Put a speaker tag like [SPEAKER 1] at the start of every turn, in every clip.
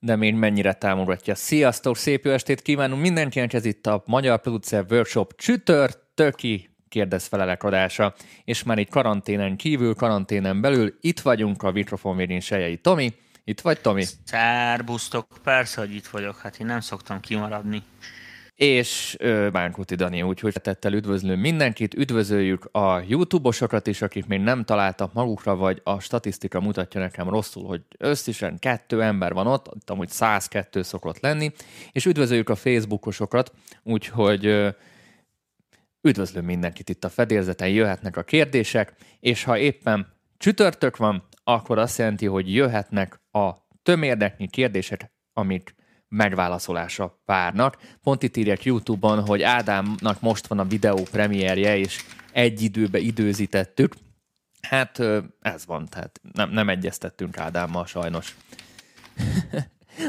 [SPEAKER 1] de még mennyire támogatja. Sziasztok, szép jó estét kívánunk mindenkinek, ez itt a Magyar Producer Workshop csütörtöki kérdezfelelek adása, és már egy karanténen kívül, karanténen belül itt vagyunk a mikrofonvérén Sejei Tomi. Itt vagy, Tomi?
[SPEAKER 2] Szerbusztok, persze, hogy itt vagyok, hát én nem szoktam kimaradni
[SPEAKER 1] és Bánkuti Dani, úgyhogy tettel üdvözlő mindenkit, üdvözöljük a YouTube-osokat is, akik még nem találtak magukra, vagy a statisztika mutatja nekem rosszul, hogy összesen kettő ember van ott, ott amúgy 102 szokott lenni, és üdvözöljük a Facebookosokat, úgyhogy üdvözlöm mindenkit itt a fedélzeten, jöhetnek a kérdések, és ha éppen csütörtök van, akkor azt jelenti, hogy jöhetnek a tömérdeknyi kérdések, amik megválaszolása várnak. Pont itt írják YouTube-on, hogy Ádámnak most van a videó premierje, és egy időbe időzítettük. Hát ez van, tehát nem, nem egyeztettünk Ádámmal sajnos.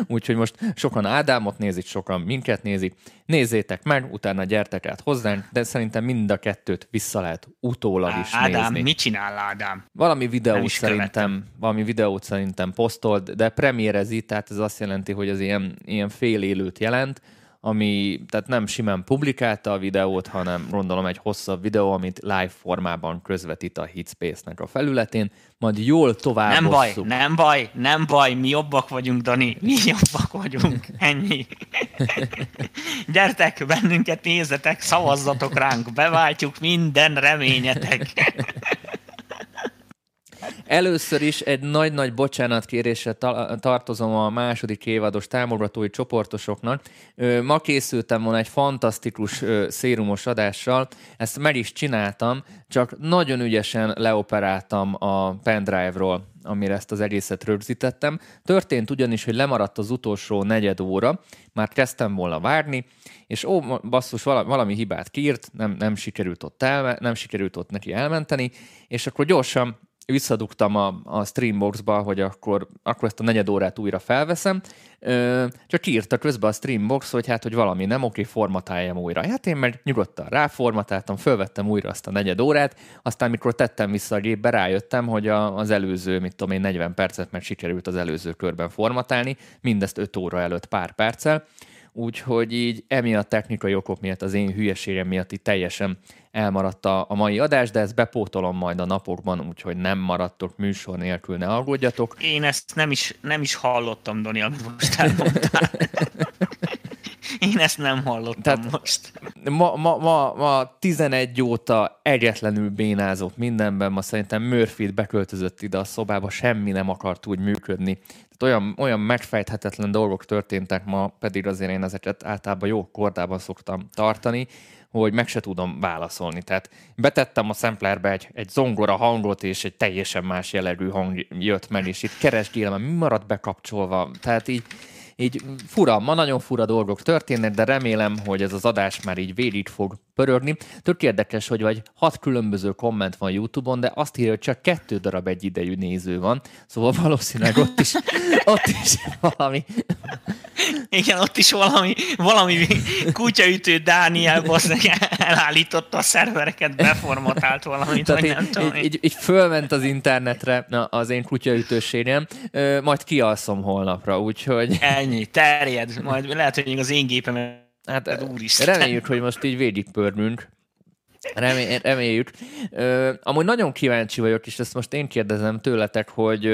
[SPEAKER 1] Úgyhogy most sokan Ádámot nézik, sokan minket nézik. Nézzétek meg, utána gyertek át hozzánk, de szerintem mind a kettőt vissza lehet utólag is
[SPEAKER 2] Ádám,
[SPEAKER 1] nézni.
[SPEAKER 2] mit csinál Ádám?
[SPEAKER 1] Valami videót szerintem, valami videót szerintem posztolt, de premierezi, tehát ez azt jelenti, hogy az ilyen, ilyen fél élőt jelent, ami tehát nem simán publikálta a videót, hanem gondolom egy hosszabb videó, amit live formában közvetít a Hitspace-nek a felületén, majd jól tovább
[SPEAKER 2] Nem baj, nem baj, nem baj, mi jobbak vagyunk, Dani, mi jobbak vagyunk, ennyi. Gyertek, bennünket nézzetek, szavazzatok ránk, beváltjuk minden reményetek.
[SPEAKER 1] Először is egy nagy-nagy bocsánatkéréssel ta- tartozom a második évados támogatói csoportosoknak. Ma készültem volna egy fantasztikus szérumos adással, ezt meg is csináltam, csak nagyon ügyesen leoperáltam a pendrive-ról amire ezt az egészet rögzítettem. Történt ugyanis, hogy lemaradt az utolsó negyed óra, már kezdtem volna várni, és ó, basszus, valami, hibát kiírt, nem, nem, sikerült ott el, nem sikerült ott neki elmenteni, és akkor gyorsan visszadugtam a, a Streamboxba, hogy akkor, akkor ezt a negyed órát újra felveszem, ö, csak írta közben a Streambox, hogy hát, hogy valami nem oké, formatáljam újra. Hát én meg nyugodtan ráformatáltam, fölvettem újra azt a negyed órát, aztán mikor tettem vissza a gépbe, rájöttem, hogy a, az előző, mit tudom én, 40 percet meg sikerült az előző körben formatálni, mindezt 5 óra előtt pár perccel, úgyhogy így emiatt technikai okok miatt, az én hülyeségem miatt itt teljesen elmaradt a, a mai adás, de ezt bepótolom majd a napokban, úgyhogy nem maradtok műsor nélkül, ne aggódjatok.
[SPEAKER 2] Én ezt nem is, nem is hallottam, Dani, amit most elmondtál. Én ezt nem hallottam Tehát most.
[SPEAKER 1] Ma, ma, ma, ma 11 óta egyetlenül bénázott mindenben, ma szerintem Murphy beköltözött ide a szobába, semmi nem akart úgy működni. Tehát olyan, olyan megfejthetetlen dolgok történtek ma, pedig azért én ezeket általában jó kordában szoktam tartani, hogy meg se tudom válaszolni. Tehát betettem a samplerbe egy, egy zongora hangot, és egy teljesen más jellegű hang jött meg, és itt keresgélem, mi maradt bekapcsolva. Tehát így így fura, ma nagyon fura dolgok történnek, de remélem, hogy ez az adás már így végig fog pörögni. Tök érdekes, hogy vagy hat különböző komment van YouTube-on, de azt írja, hogy csak kettő darab egy idejű néző van, szóval valószínűleg ott is, ott is valami...
[SPEAKER 2] Igen, ott is valami, valami kutyaütő Dániel elállította a szervereket, beformatált valamit,
[SPEAKER 1] Tehát így, nem tudom. Így, így, így fölment az internetre na, az én kutyaütőségem, majd kialszom holnapra, úgyhogy...
[SPEAKER 2] Ennyi, terjed, majd lehet, hogy még az én gépem
[SPEAKER 1] Hát, hát reméljük, hogy most így végigpörnünk. Remé- reméljük. Ö, amúgy nagyon kíváncsi vagyok, és ezt most én kérdezem tőletek, hogy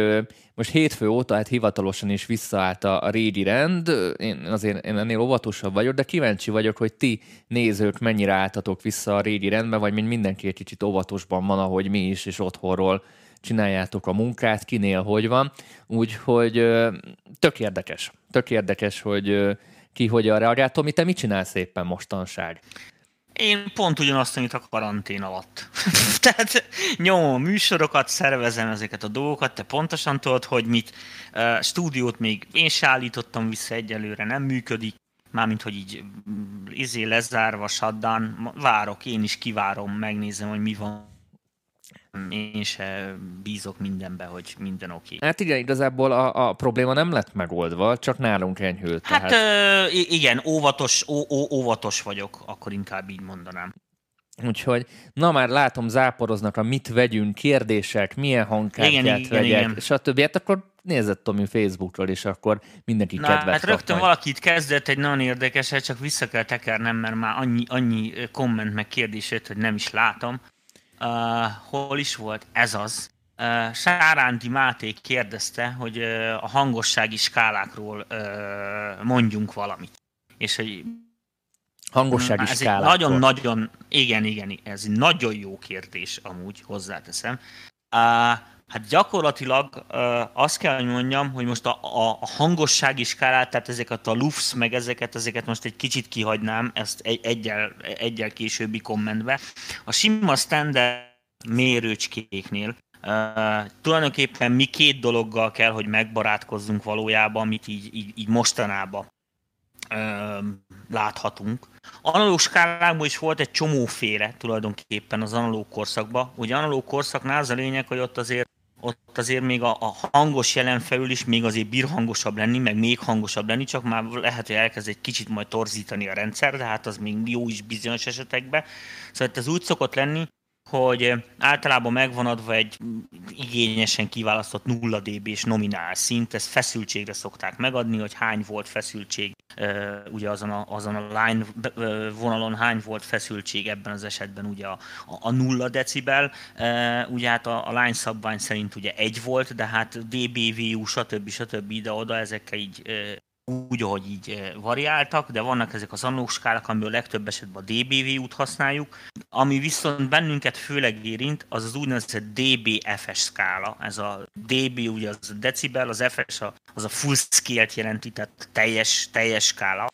[SPEAKER 1] most hétfő óta hát hivatalosan is visszaállt a, régi rend. Én azért én ennél óvatosabb vagyok, de kíváncsi vagyok, hogy ti nézők mennyire álltatok vissza a régi rendbe, vagy még mindenki egy kicsit óvatosban van, ahogy mi is, és otthonról csináljátok a munkát, kinél hogy van. Úgyhogy tök érdekes. Tök érdekes, hogy ki hogyan reagál. Tomi, te mit csinálsz éppen mostanság?
[SPEAKER 2] Én pont ugyanazt, mint a karantén alatt. Tehát nyomom műsorokat, szervezem ezeket a dolgokat, te pontosan tudod, hogy mit. Uh, stúdiót még én se állítottam vissza egyelőre, nem működik. Mármint, hogy így mm, izé lezárva, shutdown, várok, én is kivárom, megnézem, hogy mi van én se bízok mindenbe, hogy minden oké.
[SPEAKER 1] Okay. Hát igen, igazából a, a probléma nem lett megoldva, csak nálunk enyhült.
[SPEAKER 2] Hát tehát... ö, igen, óvatos, ó, ó, óvatos vagyok, akkor inkább így mondanám.
[SPEAKER 1] Úgyhogy, na már látom, záporoznak a mit vegyünk, kérdések, milyen hangkártyát igen, igen, vegyek, igen. stb. Hát akkor nézett Tomi Facebookról, és akkor mindenki Na, kedvet
[SPEAKER 2] hát rögtön valaki valakit kezdett egy nagyon érdekeset, csak vissza kell tekernem, mert már annyi, annyi komment meg kérdés jött, hogy nem is látom. Uh, hol is volt? Ez az. Uh, Sárándi Máté kérdezte, hogy uh, a hangossági skálákról uh, mondjunk valamit. És hogy
[SPEAKER 1] hangossági ez skálákról.
[SPEAKER 2] Nagyon-nagyon, igen, igen, ez egy nagyon jó kérdés amúgy, hozzáteszem. Uh, Hát gyakorlatilag azt kell, hogy mondjam, hogy most a, a, a hangossági skálát, tehát ezeket a lufs, meg ezeket, ezeket most egy kicsit kihagynám, ezt egy, egyel, egyel későbbi kommentbe. A sima standard mérőcskéknél Uh, tulajdonképpen mi két dologgal kell, hogy megbarátkozzunk valójában, amit így, így, így mostanában láthatunk. Analóg skálákban is volt egy csomóféle tulajdonképpen az analóg korszakban. Ugye analóg korszaknál az a lényeg, hogy ott azért ott azért még a, a hangos jelen felül is még azért bír hangosabb lenni, meg még hangosabb lenni, csak már lehet, hogy elkezd egy kicsit majd torzítani a rendszer, de hát az még jó is bizonyos esetekben. Szóval ez úgy szokott lenni, hogy általában megvan adva egy igényesen kiválasztott 0 dB-s nominál szint, ezt feszültségre szokták megadni, hogy hány volt feszültség, ugye azon a, azon a line vonalon hány volt feszültség ebben az esetben ugye a, a 0 decibel, ugye hát a, a line szabvány szerint ugye egy volt, de hát dBVU, stb. stb. ide-oda ezekkel így úgy, ahogy így eh, variáltak, de vannak ezek az analóg skálak, amiből legtöbb esetben a DBV-út használjuk. Ami viszont bennünket főleg érint, az az úgynevezett DBFS skála. Ez a DB ugye az a decibel, az FS a, az a full scale-t jelenti, tehát teljes, teljes skála.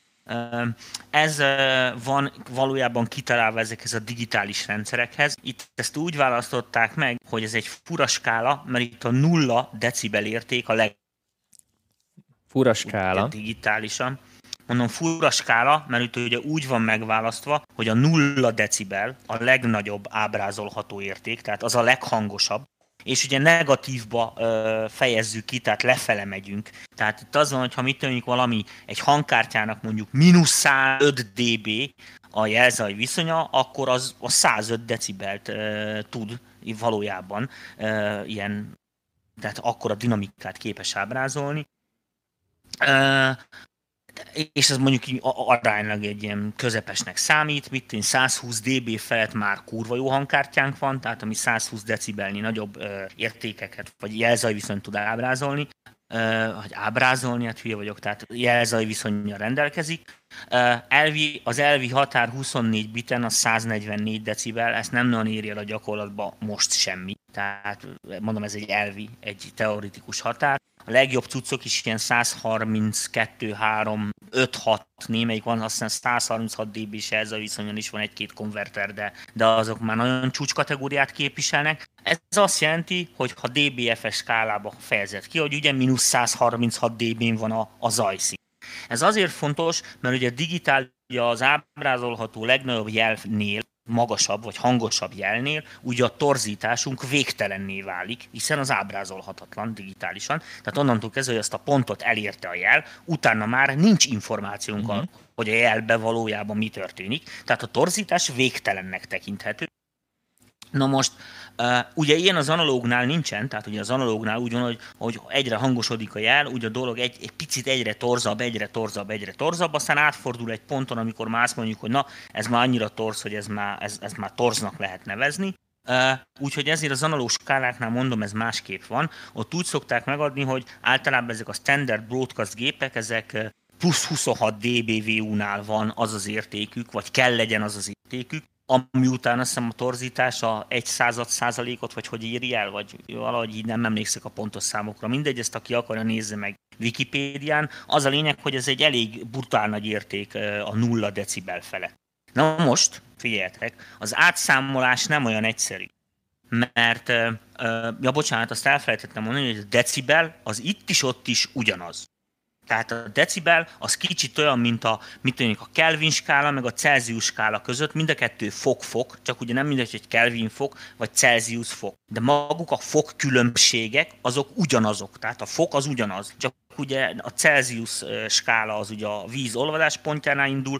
[SPEAKER 2] Ez eh, van valójában kitalálva ezekhez a digitális rendszerekhez. Itt ezt úgy választották meg, hogy ez egy fura skála, mert itt a nulla decibel érték a leg
[SPEAKER 1] Fura skála.
[SPEAKER 2] Digitálisan. Mondom fura skála, mert itt ugye úgy van megválasztva, hogy a nulla decibel a legnagyobb ábrázolható érték, tehát az a leghangosabb, és ugye negatívba ö, fejezzük ki, tehát lefele megyünk. Tehát itt az van, hogy ha mit mondjuk valami egy hangkártyának mondjuk mínusz 105 dB a jelzaj viszonya, akkor az a 105 decibelt ö, tud valójában ö, ilyen, tehát akkor a dinamikát képes ábrázolni és ez mondjuk így aránylag egy ilyen közepesnek számít, mit én 120 dB felett már kurva jó hangkártyánk van, tehát ami 120 decibelni nagyobb uh, értékeket, vagy jelzaj viszont tud ábrázolni, uh, vagy ábrázolni, hát hülye vagyok, tehát jelzaj viszonyja rendelkezik. Elvi, az elvi határ 24 biten, az 144 decibel, ezt nem nagyon írja a gyakorlatban most semmi. Tehát mondom, ez egy elvi, egy teoretikus határ. A legjobb cuccok is ilyen 132, 3, 5, 6, némelyik van, azt hiszem 136 dB-s ez a viszonyon is van egy-két konverter, de, de azok már nagyon csúcs kategóriát képviselnek. Ez azt jelenti, hogy ha DBFS skálába fejezett ki, hogy ugye mínusz 136 dB-n van a, a zajszín. Ez azért fontos, mert ugye digitál az ábrázolható legnagyobb jelnél magasabb vagy hangosabb jelnél, ugye a torzításunk végtelenné válik, hiszen az ábrázolhatatlan digitálisan. Tehát onnantól kezdve, hogy ezt a pontot elérte a jel, utána már nincs információnk, uh-huh. hogy a jelbe valójában mi történik. Tehát a torzítás végtelennek tekinthető. Na most ugye ilyen az analógnál nincsen, tehát ugye az analógnál úgy van, hogy, hogy egyre hangosodik a jel, úgy a dolog egy, egy picit egyre torzabb, egyre torzabb, egyre torzabb, aztán átfordul egy ponton, amikor már azt mondjuk, hogy na, ez már annyira torz, hogy ez már, ez, ez már torznak lehet nevezni. Úgyhogy ezért az analóg skáláknál mondom, ez másképp van. Ott úgy szokták megadni, hogy általában ezek a standard broadcast gépek, ezek plusz 26 dBVU-nál van az az értékük, vagy kell legyen az az értékük, ami után azt hiszem a torzítás a egy század százalékot, vagy hogy írja el, vagy valahogy így nem emlékszek a pontos számokra. Mindegy, ezt aki akarja nézze meg Wikipédián. Az a lényeg, hogy ez egy elég brutál nagy érték a nulla decibel felett. Na most, figyeljetek, az átszámolás nem olyan egyszerű. Mert, ja bocsánat, azt elfelejtettem mondani, hogy a decibel az itt is, ott is ugyanaz. Tehát a decibel az kicsit olyan, mint a, mit tudjuk, a Kelvin skála, meg a Celsius skála között, mind a kettő fok-fok, csak ugye nem mindegy, hogy Kelvin fok, vagy Celsius fok. De maguk a fok különbségek, azok ugyanazok. Tehát a fok az ugyanaz. Csak ugye a Celsius skála az ugye a víz olvadás pontjánál indul,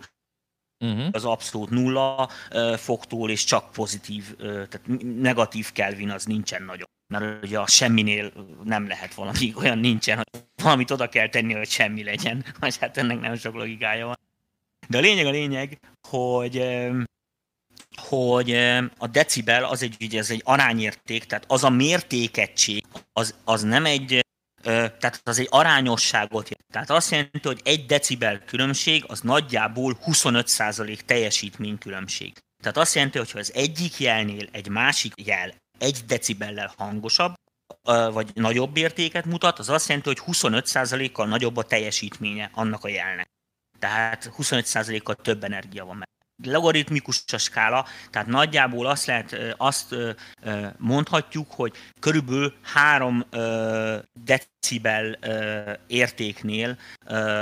[SPEAKER 2] uh-huh. az abszolút nulla foktól, és csak pozitív, tehát negatív Kelvin az nincsen nagyon. Mert ugye a semminél nem lehet valami, olyan nincsen, hogy valamit oda kell tenni, hogy semmi legyen. Vagy hát ennek nem sok logikája van. De a lényeg a lényeg, hogy hogy a decibel az egy, ugye, ez egy arányérték, tehát az a mértékegység, az, az nem egy, tehát az egy arányosságot jelent. Tehát azt jelenti, hogy egy decibel különbség az nagyjából 25% teljesítmény különbség. Tehát azt jelenti, hogy ha az egyik jelnél egy másik jel egy decibellel hangosabb, vagy nagyobb értéket mutat, az azt jelenti, hogy 25%-kal nagyobb a teljesítménye annak a jelnek. Tehát 25%-kal több energia van meg logaritmikus a skála, tehát nagyjából azt lehet, azt mondhatjuk, hogy körülbelül 3 decibel értéknél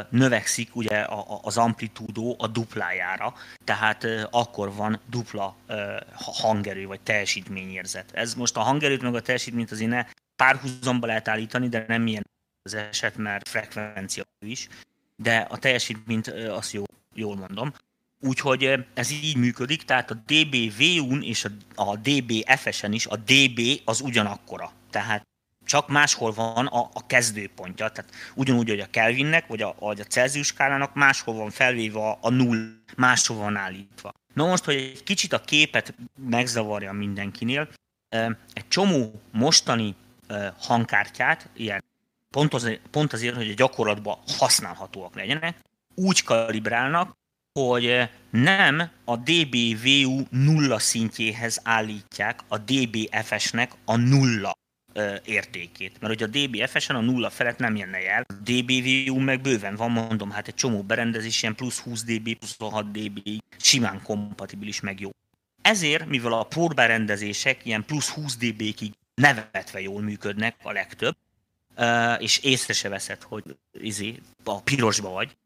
[SPEAKER 2] növekszik ugye az amplitúdó a duplájára, tehát akkor van dupla hangerő vagy teljesítményérzet. Ez most a hangerőt meg a teljesítményt azért ne párhuzamba lehet állítani, de nem ilyen az eset, mert frekvencia is, de a teljesítményt azt jó, jól mondom. Úgyhogy ez így működik, tehát a DB VU-n és a, a DB FS-en is a DB az ugyanakkora. Tehát csak máshol van a, a kezdőpontja, tehát ugyanúgy, hogy a Kelvinnek, vagy a, vagy a Celsius skálának máshol van felvéve a, a null, máshol van állítva. Na most, hogy egy kicsit a képet megzavarja mindenkinél, egy csomó mostani hangkártyát, ilyen pont azért, pont azért, hogy a gyakorlatban használhatóak legyenek, úgy kalibrálnak, hogy eh, nem a DBVU nulla szintjéhez állítják a DBFS-nek a nulla eh, értékét. Mert hogy a DBFS-en a nulla felett nem jönne el. A DBVU meg bőven van, mondom, hát egy csomó berendezés, ilyen plusz 20 dB, plusz 6 dB, simán kompatibilis, meg jó. Ezért, mivel a próbberendezések ilyen plusz 20 dB-kig nevetve jól működnek a legtöbb, eh, és észre se veszed, hogy izé, a pirosba vagy,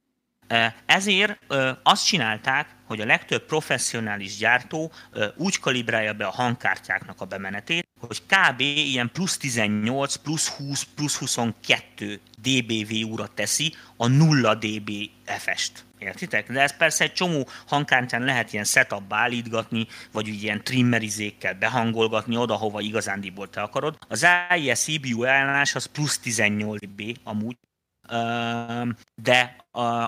[SPEAKER 2] ezért azt csinálták, hogy a legtöbb professzionális gyártó úgy kalibrálja be a hangkártyáknak a bemenetét, hogy kb. ilyen plusz 18, plusz 20, plusz 22 dBV-ura teszi a 0 dB FS-t. Értitek? De ez persze egy csomó hangkártyán lehet ilyen setup állítgatni, vagy ilyen trimmerizékkel behangolgatni oda, hova igazándiból te akarod. Az AIS CBU állás az plusz 18 dB amúgy, de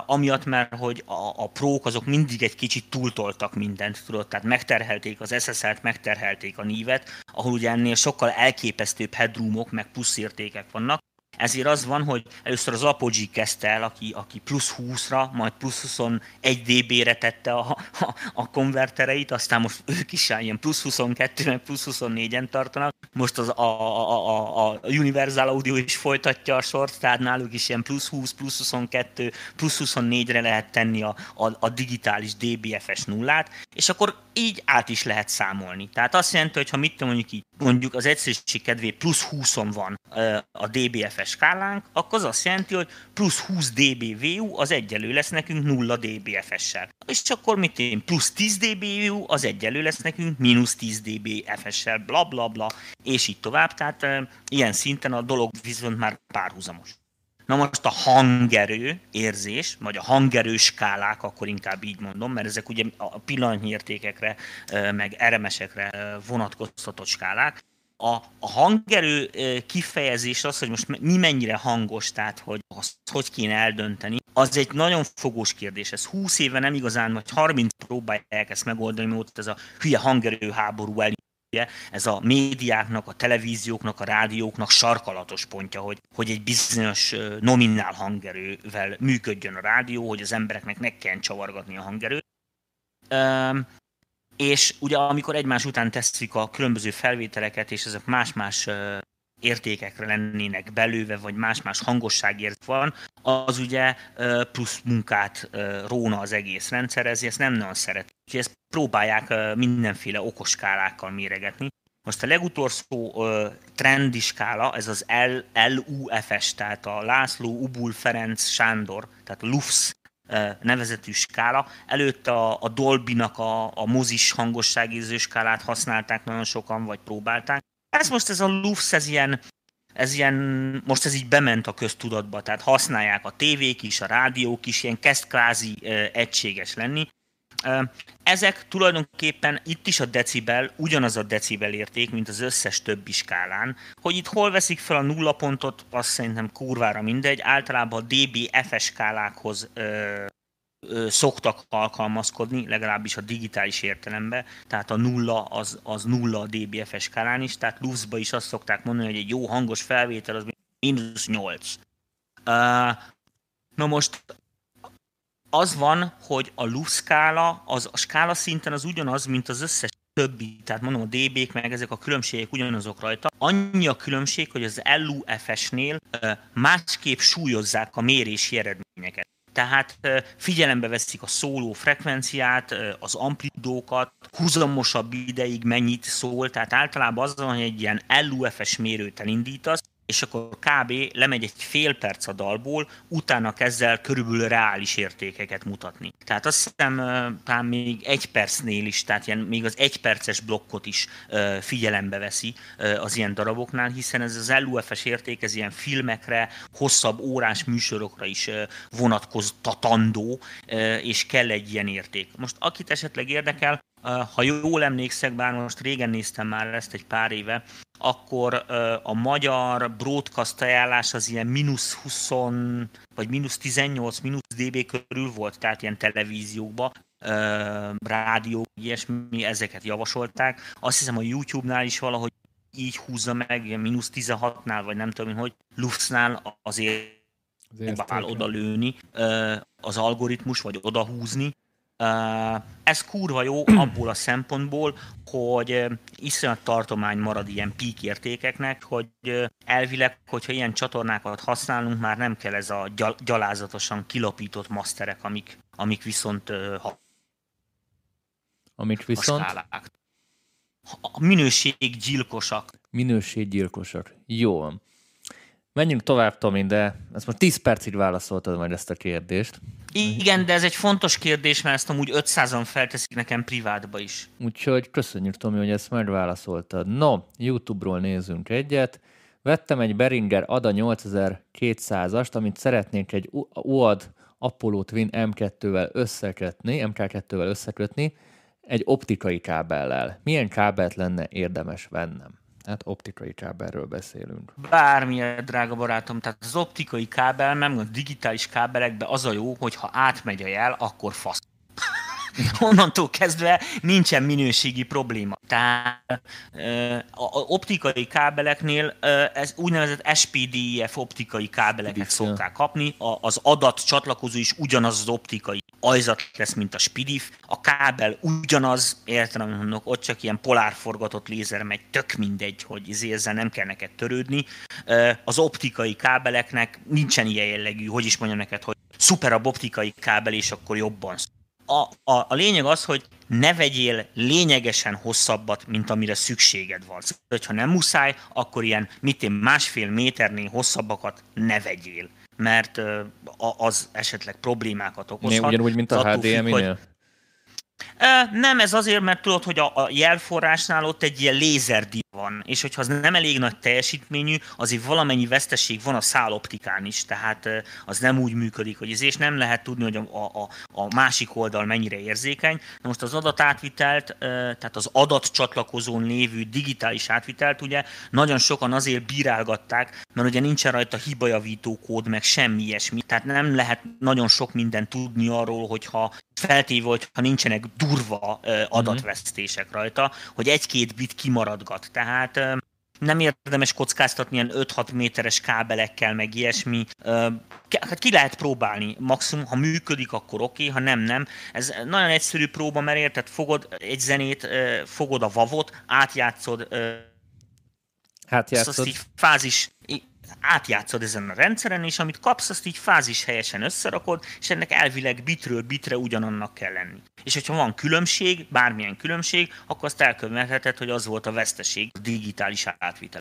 [SPEAKER 2] amiatt, mert hogy a, a prók azok mindig egy kicsit túltoltak mindent, tudod, tehát megterhelték az SSL-t, megterhelték a nívet, ahol ugye ennél sokkal elképesztőbb headroomok, meg pluszértékek vannak, ezért az van, hogy először az Apogee kezdte el, aki, aki plusz 20-ra, majd plusz 21 dB-re tette a, a, a konvertereit, aztán most ők is ilyen plusz 22, meg plusz 24-en tartanak. Most az, a, a, a, a Universal Audio is folytatja a sort, tehát náluk is ilyen plusz 20, plusz 22, plusz 24-re lehet tenni a, a, a digitális DBFS nullát, és akkor így át is lehet számolni. Tehát azt jelenti, hogy ha mit mondjuk így, mondjuk az egyszerűség kedvé plusz 20 van a DBFS skálánk, akkor az azt jelenti, hogy plusz 20 dBVU az egyelő lesz nekünk 0 dBFS-sel. És akkor mit én, plusz 10 dBVU az egyelő lesz nekünk mínusz 10 dBFS-sel, bla bla bla, és így tovább. Tehát ilyen szinten a dolog viszont már párhuzamos. Na most a hangerő érzés, vagy a hangerő skálák, akkor inkább így mondom, mert ezek ugye a pillanatnyi értékekre, meg RMS-ekre vonatkoztatott skálák. A, a hangerő kifejezés az, hogy most mi mennyire hangos, tehát hogy azt hogy kéne eldönteni, az egy nagyon fogós kérdés. Ez 20 éve nem igazán, vagy 30 próbálják ezt megoldani, mióta ez a hülye hangerő háború el ez a médiáknak, a televízióknak, a rádióknak sarkalatos pontja, hogy, hogy egy bizonyos nominál hangerővel működjön a rádió, hogy az embereknek ne kelljen csavargatni a hangerőt. És ugye amikor egymás után tesszük a különböző felvételeket, és ezek más-más értékekre lennének belőve, vagy más-más hangosságért van, az ugye plusz munkát róna az egész rendszer, ezért ezt nem nagyon szeret. Úgyhogy ezt próbálják mindenféle okos skálákkal méregetni. Most a legutolsó trendi skála, ez az LUFS, tehát a László Ubul Ferenc Sándor, tehát LUFS nevezetű skála. Előtte a, a Dolby-nak a, a mozis hangosságérző skálát használták nagyon sokan, vagy próbálták. Ez most ez a LUFS, ez ilyen, ez ilyen, most ez így bement a köztudatba, tehát használják a tévék is, a rádiók is, ilyen kezd kvázi egységes lenni. Ezek tulajdonképpen itt is a decibel ugyanaz a decibel érték, mint az összes többi skálán. Hogy itt hol veszik fel a nulla pontot, azt szerintem kurvára mindegy. Általában a DB-FS skálákhoz ö, ö, szoktak alkalmazkodni, legalábbis a digitális értelemben. Tehát a nulla az, az nulla a DBFS skálán is, tehát Lufzba is azt szokták mondani, hogy egy jó hangos felvétel az mínusz 8. Uh, na most az van, hogy a LUF skála, az a skála szinten az ugyanaz, mint az összes többi, tehát mondom a DB-k, meg ezek a különbségek ugyanazok rajta. Annyi a különbség, hogy az LUFS-nél másképp súlyozzák a mérési eredményeket. Tehát figyelembe veszik a szóló frekvenciát, az amplitudókat, húzamosabb ideig mennyit szól, tehát általában az van, hogy egy ilyen LUFS mérőt elindítasz, és akkor kb. lemegy egy fél perc a dalból, utána kezd el körülbelül reális értékeket mutatni. Tehát azt hiszem, talán még egy percnél is, tehát ilyen, még az egy perces blokkot is figyelembe veszi az ilyen daraboknál, hiszen ez az LUFS érték, ez ilyen filmekre, hosszabb órás műsorokra is vonatkoztatandó, és kell egy ilyen érték. Most akit esetleg érdekel, ha jól emlékszek, bár most régen néztem már ezt egy pár éve, akkor a magyar broadcast ajánlás az ilyen mínusz 20, vagy mínusz 18, mínusz dB körül volt, tehát ilyen televíziókban, rádió, ilyesmi, ezeket javasolták. Azt hiszem a YouTube-nál is valahogy így húzza meg, mínusz 16-nál, vagy nem tudom, hogy Luftsnál azért, azért próbál oda lőni az algoritmus, vagy oda húzni, ez kurva jó abból a szempontból, hogy iszonyat tartomány marad ilyen peak értékeknek, hogy elvileg, hogyha ilyen csatornákat használunk, már nem kell ez a gyalázatosan kilapított masterek, amik, amik viszont ha
[SPEAKER 1] Amik viszont?
[SPEAKER 2] A minőséggyilkosak.
[SPEAKER 1] Minőséggyilkosak. Jó. Menjünk tovább, Tomi, de ezt most 10 percig válaszoltad majd ezt a kérdést.
[SPEAKER 2] Igen, de ez egy fontos kérdés, mert ezt amúgy 500-an felteszik nekem privátba is.
[SPEAKER 1] Úgyhogy köszönjük, Tomi, hogy ezt megválaszoltad. No, YouTube-ról nézzünk egyet. Vettem egy Beringer ADA 8200-ast, amit szeretnék egy UAD Apollo Twin M2-vel összekötni, MK2-vel összekötni, egy optikai kábellel. Milyen kábelt lenne érdemes vennem? Hát optikai kábelről beszélünk.
[SPEAKER 2] Bármilyen, drága barátom, tehát az optikai kábel, nem a digitális kábelekben az a jó, hogy ha átmegy a jel, akkor fasz. onnantól kezdve nincsen minőségi probléma. Tehát a optikai kábeleknél ez úgynevezett SPDIF optikai kábeleket szokták kapni, az adat csatlakozó is ugyanaz az optikai ajzat lesz, mint a SPDIF, a kábel ugyanaz, értem, mondok, ott csak ilyen polárforgatott lézer megy, tök mindegy, hogy izé, ezzel nem kell neked törődni. Az optikai kábeleknek nincsen ilyen jellegű, hogy is mondjam neked, hogy szuperabb optikai kábel, és akkor jobban a, a, a lényeg az, hogy ne vegyél lényegesen hosszabbat, mint amire szükséged van. Szóval, hogyha nem muszáj, akkor ilyen, mit én, másfél méternél hosszabbakat ne vegyél, mert az esetleg problémákat okozhat.
[SPEAKER 1] Ugyanúgy, mint a HDMI-nél?
[SPEAKER 2] Nem, ez azért, mert tudod, hogy a, jelforrásnál ott egy ilyen lézerdi van, és hogyha az nem elég nagy teljesítményű, azért valamennyi veszteség van a száloptikán is, tehát az nem úgy működik, hogy ez, és nem lehet tudni, hogy a, a, a másik oldal mennyire érzékeny. Na most az adatátvitelt, tehát az adatcsatlakozón lévő digitális átvitelt ugye nagyon sokan azért bírálgatták, mert ugye nincsen rajta hibajavító kód, meg semmi ilyesmi, tehát nem lehet nagyon sok mindent tudni arról, hogyha feltéve, hogy ha nincsenek durva adatvesztések rajta, hogy egy-két bit kimaradgat. Tehát nem érdemes kockáztatni ilyen 5-6 méteres kábelekkel, meg ilyesmi. Hát ki lehet próbálni, maximum, ha működik, akkor oké, ha nem, nem. Ez nagyon egyszerű próba, mert érted, fogod egy zenét, fogod a vavot, átjátszod,
[SPEAKER 1] átjátszod. Azt
[SPEAKER 2] így fázis, átjátszod ezen a rendszeren, és amit kapsz, azt így fázis helyesen összerakod, és ennek elvileg bitről bitre ugyanannak kell lenni. És hogyha van különbség, bármilyen különbség, akkor azt elkövetheted, hogy az volt a veszteség, a digitális átvitel.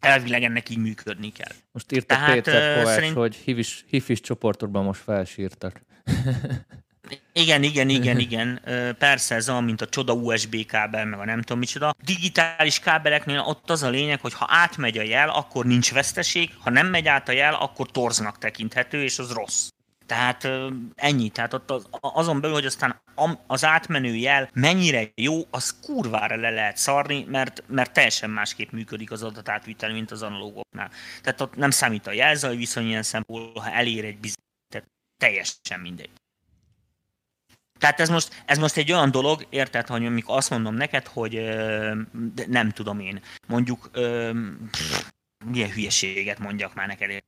[SPEAKER 2] Elvileg ennek így működni kell.
[SPEAKER 1] Most írta Tehát, Péter Kovács, szerint... hogy hifis, hifis csoportokban most felsírtak.
[SPEAKER 2] Igen, igen, igen, igen. Persze ez olyan, mint a csoda USB kábel, meg a nem tudom micsoda. Digitális kábeleknél ott az a lényeg, hogy ha átmegy a jel, akkor nincs veszteség, ha nem megy át a jel, akkor torznak tekinthető, és az rossz. Tehát ennyi. Tehát ott az, azon belül, hogy aztán az átmenő jel mennyire jó, az kurvára le lehet szarni, mert, mert teljesen másképp működik az adatátvitel, mint az analógoknál. Tehát ott nem számít a jelzaj viszony ilyen szempontból, ha elér egy bizonyos, tehát teljesen mindegy. Tehát ez most, ez most egy olyan dolog, érted, hogy amikor azt mondom neked, hogy nem tudom én, mondjuk pff, milyen hülyeséget mondjak már neked,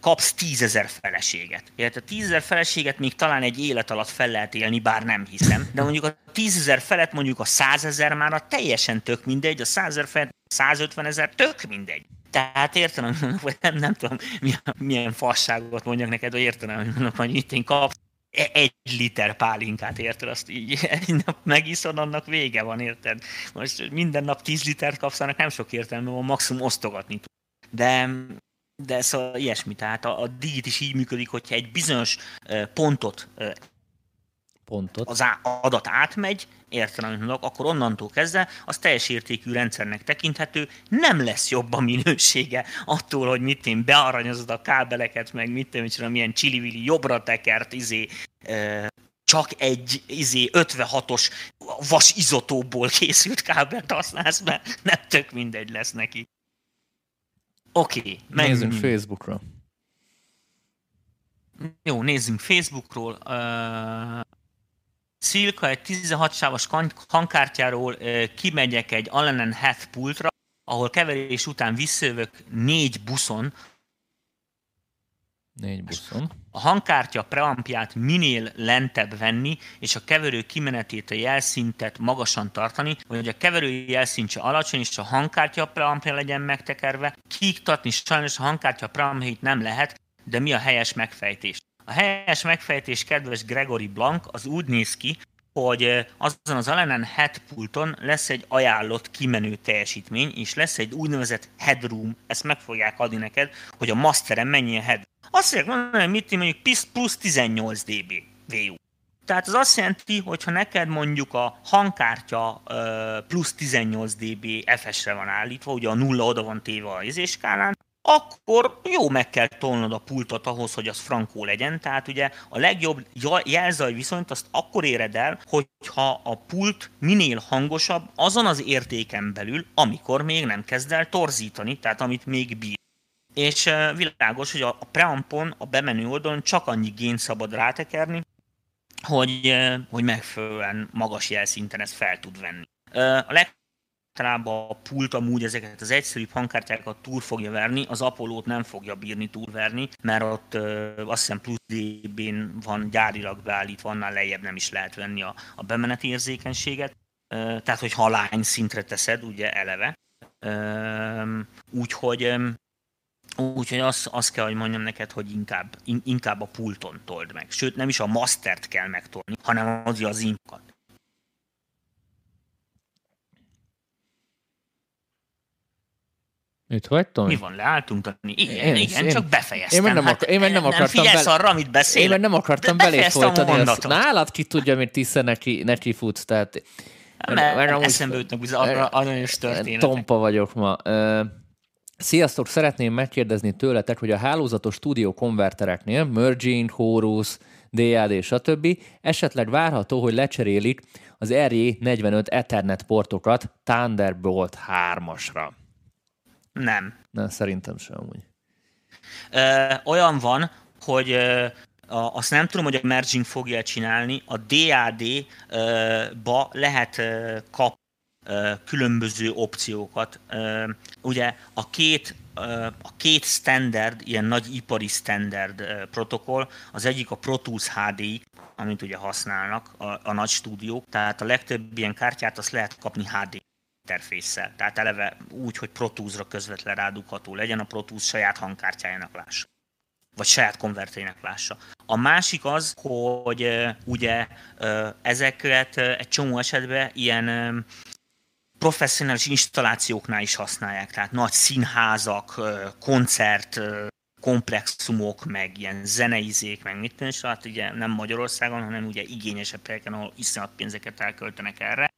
[SPEAKER 2] kapsz tízezer feleséget. Érted? Tízezer feleséget még talán egy élet alatt fel lehet élni, bár nem hiszem, de mondjuk a tízezer felett mondjuk a százezer már a teljesen tök mindegy, a százezer felett 150 ezer tök mindegy. Tehát értem, vagy nem, nem tudom, milyen, milyen fasságot mondjak neked, hogy értem, hogy, hogy itt én kapsz egy liter pálinkát, érted? Azt így egy nap megiszod, annak vége van, érted? Most minden nap 10 litert kapsz, annak nem sok értelme van, maximum osztogatni tud. De, de szóval ilyesmi, tehát a, a digit is így működik, hogyha egy bizonyos pontot
[SPEAKER 1] pontot.
[SPEAKER 2] az adat átmegy, értelemben akkor onnantól kezdve az teljes értékű rendszernek tekinthető, nem lesz jobb a minősége attól, hogy mit én bearanyozod a kábeleket, meg mit én csinálom, milyen csili jobbra tekert, izé, csak egy izé 56-os vas izotóból készült kábelt használsz be, nem tök mindegy lesz neki. Oké, okay,
[SPEAKER 1] Nézzünk Facebookra.
[SPEAKER 2] Jó, nézzünk Facebookról. Uh, Szilka egy 16 sávos hangkártyáról kimegyek egy Allen Heath pultra, ahol keverés után visszajövök négy buszon,
[SPEAKER 1] Négy buszon.
[SPEAKER 2] A hangkártya preampját minél lentebb venni, és a keverő kimenetét, a jelszintet magasan tartani, hogy a keverő jelszintse alacsony, és a hangkártya preampja legyen megtekerve. Kiiktatni sajnos a hangkártya preampjait nem lehet, de mi a helyes megfejtés? A helyes megfejtés, kedves Gregory Blank, az úgy néz ki, hogy azon az Alenen head pulton lesz egy ajánlott kimenő teljesítmény, és lesz egy úgynevezett headroom, ezt meg fogják adni neked, hogy a masteren mennyi a head. Azt fogják mondani, hogy mit mondjuk plusz 18 dB VU. Tehát az azt jelenti, hogy ha neked mondjuk a hangkártya plusz 18 dB FS-re van állítva, ugye a nulla oda van téve a izéskálán, akkor jó meg kell tolnod a pultot ahhoz, hogy az frankó legyen. Tehát ugye a legjobb jelzaj viszonyt azt akkor éred el, hogyha a pult minél hangosabb azon az értéken belül, amikor még nem kezd el torzítani, tehát amit még bír. És világos, hogy a preampon, a bemenő oldalon csak annyi gént szabad rátekerni, hogy, hogy megfelelően magas jelszinten ezt fel tud venni. A leg általában a pult amúgy ezeket az egyszerűbb hangkártyákat túl fogja verni, az apollo nem fogja bírni túlverni, mert ott ö, azt hiszem plusz dB-n van gyárilag beállítva, annál lejjebb nem is lehet venni a, a bemeneti érzékenységet. Ö, tehát, hogy halány szintre teszed, ugye eleve. úgyhogy Úgyhogy azt, azt kell, hogy mondjam neked, hogy inkább, in, inkább a pulton told meg. Sőt, nem is a mastert kell megtolni, hanem az az inkat.
[SPEAKER 1] Mit hagytam?
[SPEAKER 2] Mi van, leálltunk tanulni? Igen, én, igen, én, csak befejeztem.
[SPEAKER 1] Én nem, hát, én nem, nem akartam
[SPEAKER 2] nem figyelsz bele... arra, amit beszélek.
[SPEAKER 1] Én nem akartam belé folytani. Azt, nálad ki tudja, mit tiszel neki, neki futsz. Tehát,
[SPEAKER 2] mert, mert amúgy, eszembe jutnak aranyos történetek.
[SPEAKER 1] Tompa vagyok ma. Sziasztok, szeretném megkérdezni tőletek, hogy a hálózatos stúdió konvertereknél, Merging, Horus, DAD, stb. esetleg várható, hogy lecserélik az RJ45 Ethernet portokat Thunderbolt 3-asra.
[SPEAKER 2] Nem.
[SPEAKER 1] Nem, szerintem sem amúgy.
[SPEAKER 2] Ö, olyan van, hogy ö, a, azt nem tudom, hogy a merging fogja csinálni, a DAD-ba lehet ö, kap ö, különböző opciókat. Ö, ugye a két a két standard, ilyen nagy ipari standard protokoll, az egyik a Pro Tools HDI, amit ugye használnak a, a nagy stúdiók, tehát a legtöbb ilyen kártyát azt lehet kapni HD interfésszel. Tehát eleve úgy, hogy Pro Tools-ra közvetlen rádugható legyen, a Pro Tools saját hangkártyájának lássa vagy saját konvertének lássa. A másik az, hogy ugye ezeket egy csomó esetben ilyen professzionális installációknál is használják, tehát nagy színházak, koncert komplexumok, meg ilyen zeneizék, meg mit és hát ugye nem Magyarországon, hanem ugye igényesebb helyeken, ahol iszonyat pénzeket elköltenek erre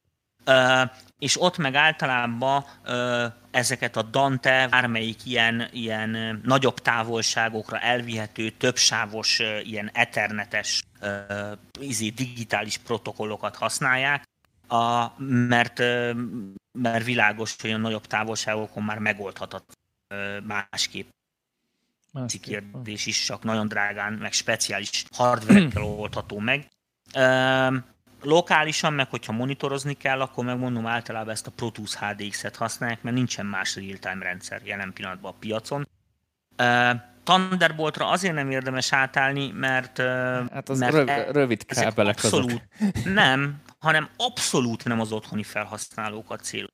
[SPEAKER 2] és ott meg általában ezeket a Dante bármelyik ilyen, ilyen nagyobb távolságokra elvihető, többsávos, ilyen ethernetes, izé, digitális protokollokat használják, a, mert, mert világos, hogy a nagyobb távolságokon már megoldhatat másképp. Másképp. kérdés is csak nagyon drágán, meg speciális hardware oldható meg. Lokálisan, meg hogyha monitorozni kell, akkor megmondom általában ezt a Pro Tools HDX-et használják, mert nincsen más real-time rendszer jelen pillanatban a piacon. Thunderboltra azért nem érdemes átállni, mert...
[SPEAKER 1] Hát az
[SPEAKER 2] mert
[SPEAKER 1] röv, rövid kábelek
[SPEAKER 2] abszolút, azok. Nem, hanem abszolút nem az otthoni felhasználókat cél.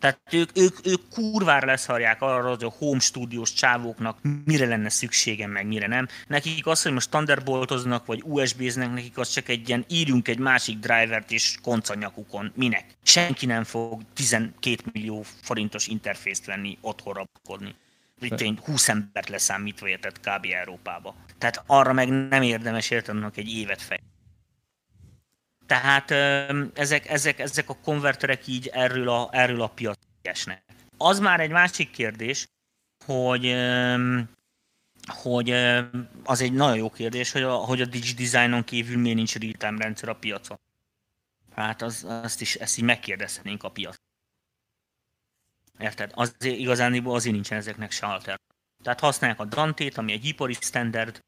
[SPEAKER 2] Tehát ők, ők, ők kurvára leszarják arra, hogy a home stúdiós csávóknak mire lenne szüksége, meg mire nem. Nekik az, hogy most Thunderboltoznak, vagy USB-znek, nekik az csak egy ilyen írjunk egy másik drivert és koncanyakukon. Minek? Senki nem fog 12 millió forintos interfészt venni otthonra pakodni. Itt 20 embert leszámítva értett kb. Európába. Tehát arra meg nem érdemes értenek egy évet fej. Tehát ezek, ezek, ezek a konverterek így erről a, erről a piac esnek. Az már egy másik kérdés, hogy hogy az egy nagyon jó kérdés, hogy a, hogy a DigiDesignon kívül miért nincs real-time rendszer a piacon. Hát az, azt is, ezt így megkérdezhetnénk a piac. Érted? Az, igazán azért nincsen ezeknek se alter. Tehát használják a Dante-t, ami egy ipari standard,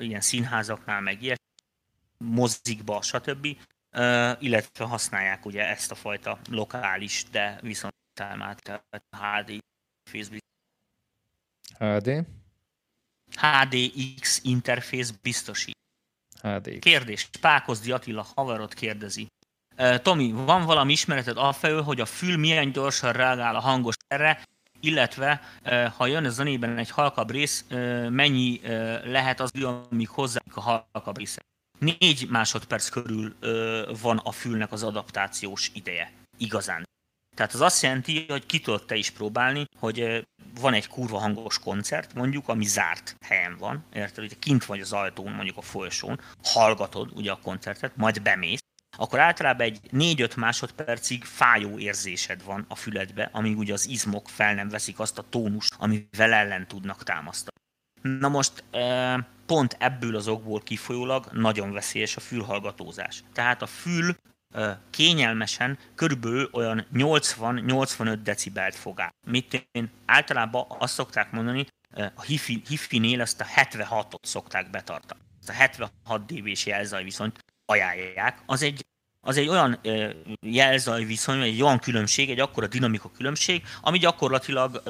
[SPEAKER 2] ilyen színházaknál, meg ilyes, mozikba, stb. Illetve használják ugye ezt a fajta lokális, de viszont támát, HD Facebook.
[SPEAKER 1] HD?
[SPEAKER 2] HDX interfész biztosít.
[SPEAKER 1] HD.
[SPEAKER 2] Kérdés. Pákozdi Attila haverot kérdezi. Tomi, van valami ismereted afelől, hogy a fül milyen gyorsan reagál a hangos erre, illetve ha jön a zenében egy halkabb rész, mennyi lehet az, amíg hozzá a halkabb része? Négy másodperc körül ö, van a fülnek az adaptációs ideje. Igazán. Tehát az azt jelenti, hogy ki tudod te is próbálni, hogy van egy kurva hangos koncert, mondjuk, ami zárt helyen van, érted, hogy kint vagy az ajtón, mondjuk a folyosón, hallgatod ugye a koncertet, majd bemész, akkor általában egy 4-5 másodpercig fájó érzésed van a füledbe, amíg ugye az izmok fel nem veszik azt a tónust, amivel ellen tudnak támasztani. Na most pont ebből az okból kifolyólag nagyon veszélyes a fülhallgatózás. Tehát a fül kényelmesen körülbelül olyan 80-85 decibelt fog át. Mit én általában azt szokták mondani, a hifi, hifi-nél ezt a 76-ot szokták betartani. Ezt a 76 dB-s jelzaj viszont ajánlják. Az egy, az egy olyan jelzaj viszony, egy olyan különbség, egy akkora dinamika különbség, ami gyakorlatilag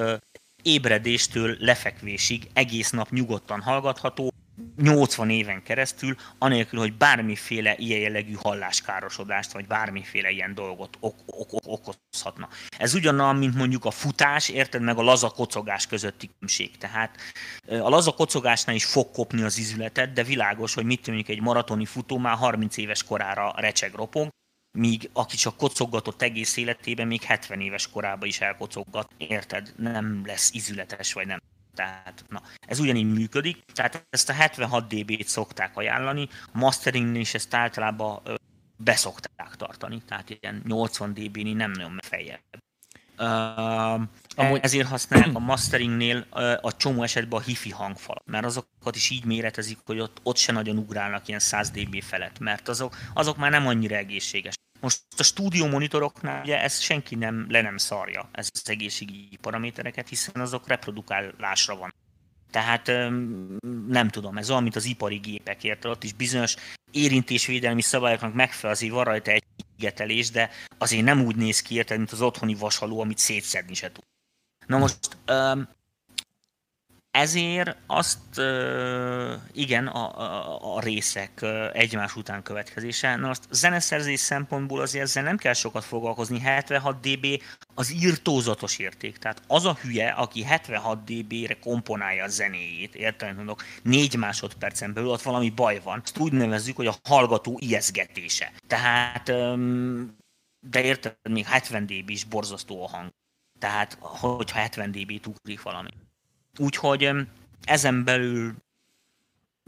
[SPEAKER 2] ébredéstől lefekvésig egész nap nyugodtan hallgatható, 80 éven keresztül, anélkül, hogy bármiféle ilyen jellegű halláskárosodást, vagy bármiféle ilyen dolgot ok- ok- ok- okozhatna. Ez ugyanolyan, mint mondjuk a futás, érted meg a laza kocogás közötti különbség. Tehát a laza kocogásnál is fog kopni az izületet, de világos, hogy mit mondjuk egy maratoni futó már 30 éves korára recseg ropog, míg aki csak kocoggatott egész életében, még 70 éves korában is elkocoggat, érted? Nem lesz izületes, vagy nem. Tehát, na, ez ugyanígy működik, tehát ezt a 76 dB-t szokták ajánlani, a masteringnél is ezt általában beszokták tartani, tehát ilyen 80 dB-ni nem nagyon feljebb. Uh, Amúgy... Ezért használják a masteringnél a csomó esetben a hifi hangfal, mert azokat is így méretezik, hogy ott, ott se nagyon ugrálnak ilyen 100 dB felett, mert azok, azok már nem annyira egészséges. Most a stúdió monitoroknál ugye ezt senki nem, le nem szarja, ez az egészségügyi paramétereket, hiszen azok reprodukálásra van. Tehát nem tudom, ez olyan, mint az ipari gépek, érted? Ott is bizonyos érintésvédelmi szabályoknak megfelel, azért van rajta egy szigetelés, de azért nem úgy néz ki, érted, mint az otthoni vasaló, amit szétszedni se tud. Na most ezért azt, igen, a, a, a részek egymás után következése. Na azt zeneszerzés szempontból azért ezzel nem kell sokat foglalkozni. 76 dB az írtózatos érték. Tehát az a hülye, aki 76 dB-re komponálja a zenéjét, érted, mondok, 4 másodpercen belül ott valami baj van. Ezt úgy nevezzük, hogy a hallgató ijeszgetése. Tehát, de érted, még 70 dB is borzasztó a hang. Tehát, hogyha 70 dB-t ugrik valami. Úgyhogy ezen belül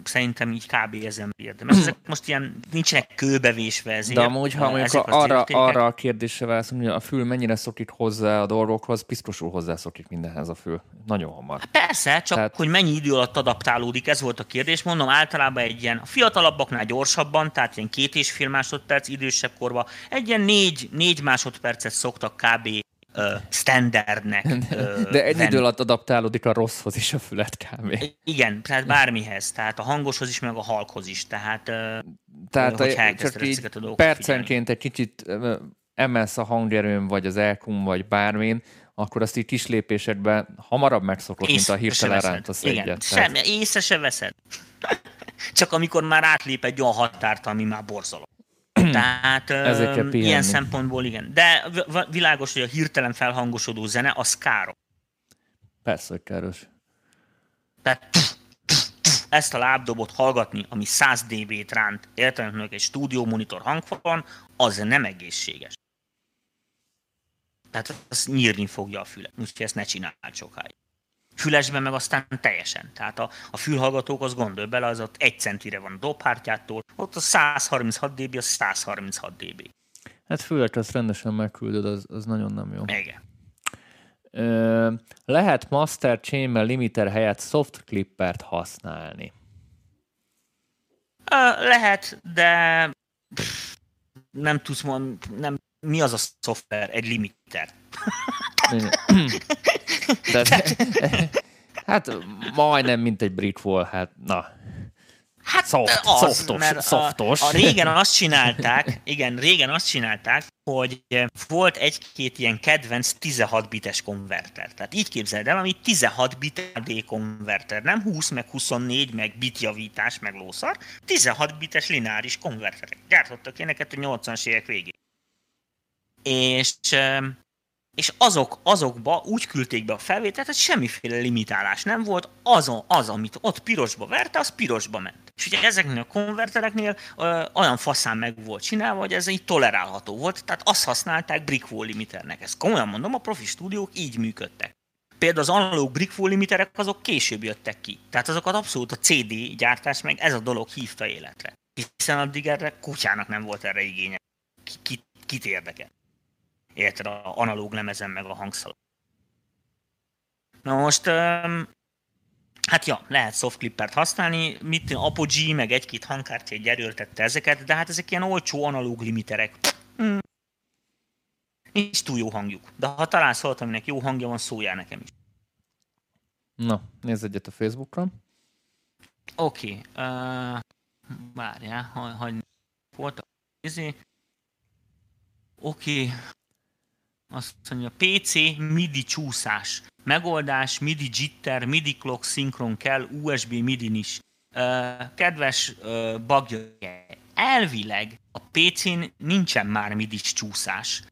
[SPEAKER 2] szerintem így kb. ezen érdemes. Ezek most ilyen nincsenek kőbevésve ezért.
[SPEAKER 1] De amúgy, ha mondjuk arra, arra a kérdésre válaszolunk, hogy a fül mennyire szokik hozzá a dolgokhoz, biztosul hozzá szokik mindenhez a fül. Nagyon hamar.
[SPEAKER 2] Hát persze, csak tehát... hogy mennyi idő alatt adaptálódik, ez volt a kérdés. Mondom, általában egy ilyen a fiatalabbaknál gyorsabban, tehát ilyen két és fél másodperc, idősebb korban, egy ilyen négy, négy másodpercet szoktak kb standardnek
[SPEAKER 1] De egy idő alatt adaptálódik a rosszhoz is a fület kb.
[SPEAKER 2] Igen, tehát bármihez, tehát a hangoshoz is, meg a halkhoz is, tehát,
[SPEAKER 1] tehát a, csak így a percenként egy kicsit emelsz a hangerőn, vagy az elkum, vagy bármin, akkor azt így kis lépésekben hamarabb megszokod, mint a hirtelen rántasz
[SPEAKER 2] Igen, egyet. Sem, tehát... észre se veszed. Csak amikor már átlép egy olyan határt, ami már borzalom. Tehát ilyen szempontból igen. De világos, hogy a hirtelen felhangosodó zene, az káros.
[SPEAKER 1] Persze, káros.
[SPEAKER 2] Tehát ezt a lábdobot hallgatni, ami 100 dB-t ránt, értelemnek egy stúdió monitor hangfalon, az nem egészséges. Tehát az nyírni fogja a fület, úgyhogy ezt ne csináld sokáig fülesben meg aztán teljesen. Tehát a, a fülhallgatók, az gondolj bele, az ott egy centire van a dobhártyától, ott a 136 dB, az 136 dB.
[SPEAKER 1] Hát főleg ezt rendesen megküldöd, az, az nagyon nem jó.
[SPEAKER 2] Igen.
[SPEAKER 1] Ö, lehet Master Chamber limiter helyett soft clippert használni?
[SPEAKER 2] Ö, lehet, de pff, nem tudsz mondani, nem, mi az a szoftver? Egy limiter.
[SPEAKER 1] De, hát majdnem, mint egy brick wall, hát na.
[SPEAKER 2] Hát Soft, az, softos, mert softos. A, a régen azt csinálták, igen, régen azt csinálták, hogy volt egy-két ilyen kedvenc 16 bites konverter. Tehát így képzeld el, ami 16 bit AD konverter, nem 20, meg 24, meg bitjavítás, meg lószar, 16 bites lineáris konverterek. Gyártottak ilyeneket a 80-as évek végén. És és azok, azokba úgy küldték be a felvételt, hogy semmiféle limitálás nem volt, az, az amit ott pirosba verte, az pirosba ment. És ugye ezeknél a konvertereknél ö, olyan faszán meg volt csinálva, hogy ez így tolerálható volt, tehát azt használták Brickwall limiternek. Ezt komolyan mondom, a profi stúdiók így működtek. Például az analóg Brickwall limiterek azok később jöttek ki. Tehát azokat abszolút a CD gyártás meg ez a dolog hívta életre. Hiszen addig erre kutyának nem volt erre igénye. Kit, kit érdekel? Érted, a analóg lemezen meg a hangszalon. Na most, hát ja, lehet softclippert használni, mit Apogee, meg egy-két hangkártya egy erőltette ezeket, de hát ezek ilyen olcsó analóg limiterek. Hmm. Nincs túl jó hangjuk. De ha találsz valamit, aminek jó hangja van, szóljál nekem is.
[SPEAKER 1] Na, nézz egyet a Facebookra.
[SPEAKER 2] Oké. Okay. Uh, várjál, hogy volt a izé. Oké, okay. Azt mondja, PC MIDI csúszás. Megoldás MIDI jitter, MIDI clock szinkron kell, USB MIDI is. Kedves bagja, elvileg a PC-n nincsen már MIDI csúszás.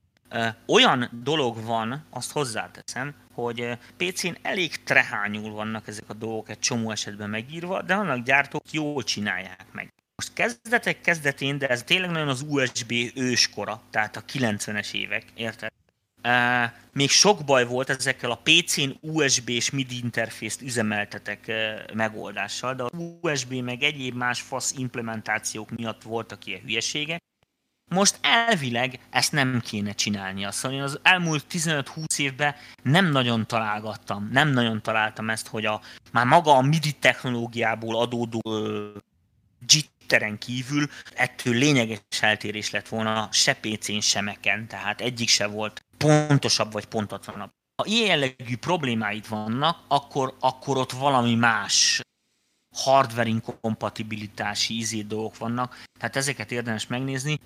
[SPEAKER 2] Olyan dolog van, azt hozzáteszem, hogy PC-n elég trehányul vannak ezek a dolgok egy csomó esetben megírva, de vannak gyártók jól csinálják meg. Most kezdetek kezdetén, de ez tényleg nagyon az USB őskora, tehát a 90-es évek, érted? Még sok baj volt ezekkel a PC-n USB és MIDI interfészt üzemeltetek uh, megoldással, de a USB meg egyéb más fasz implementációk miatt voltak ilyen hülyeségek. Most elvileg ezt nem kéne csinálni. Azt mondja, az elmúlt 15-20 évben nem nagyon találgattam, nem nagyon találtam ezt, hogy a, már maga a MIDI technológiából adódó jitteren kívül ettől lényeges eltérés lett volna se PC-n, se Mac-en, tehát egyik se volt pontosabb vagy pontatlanabb. Ha ilyen jellegű problémáid vannak, akkor, akkor ott valami más hardware inkompatibilitási izé dolgok vannak, tehát ezeket érdemes megnézni.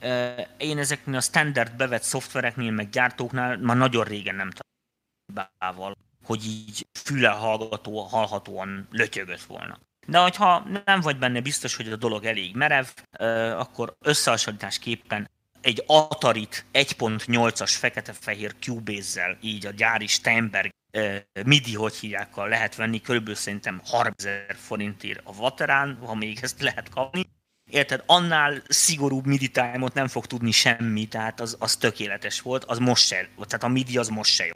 [SPEAKER 2] Én ezeknél a standard bevett szoftvereknél, meg gyártóknál már nagyon régen nem találtam hogy így füle hallgató, hallhatóan lötyögött volna. De hogyha nem vagy benne biztos, hogy a dolog elég merev, akkor összehasonlításképpen egy Atarit 1.8-as fekete-fehér Cubase-zel, így a gyári Steinberg MIDI, hogy hívják, lehet venni, körülbelül szerintem 30 forintért a Vaterán, ha még ezt lehet kapni. Érted, annál szigorúbb MIDI time-ot nem fog tudni semmi, tehát az, az tökéletes volt, az most se, tehát a MIDI az most se jó.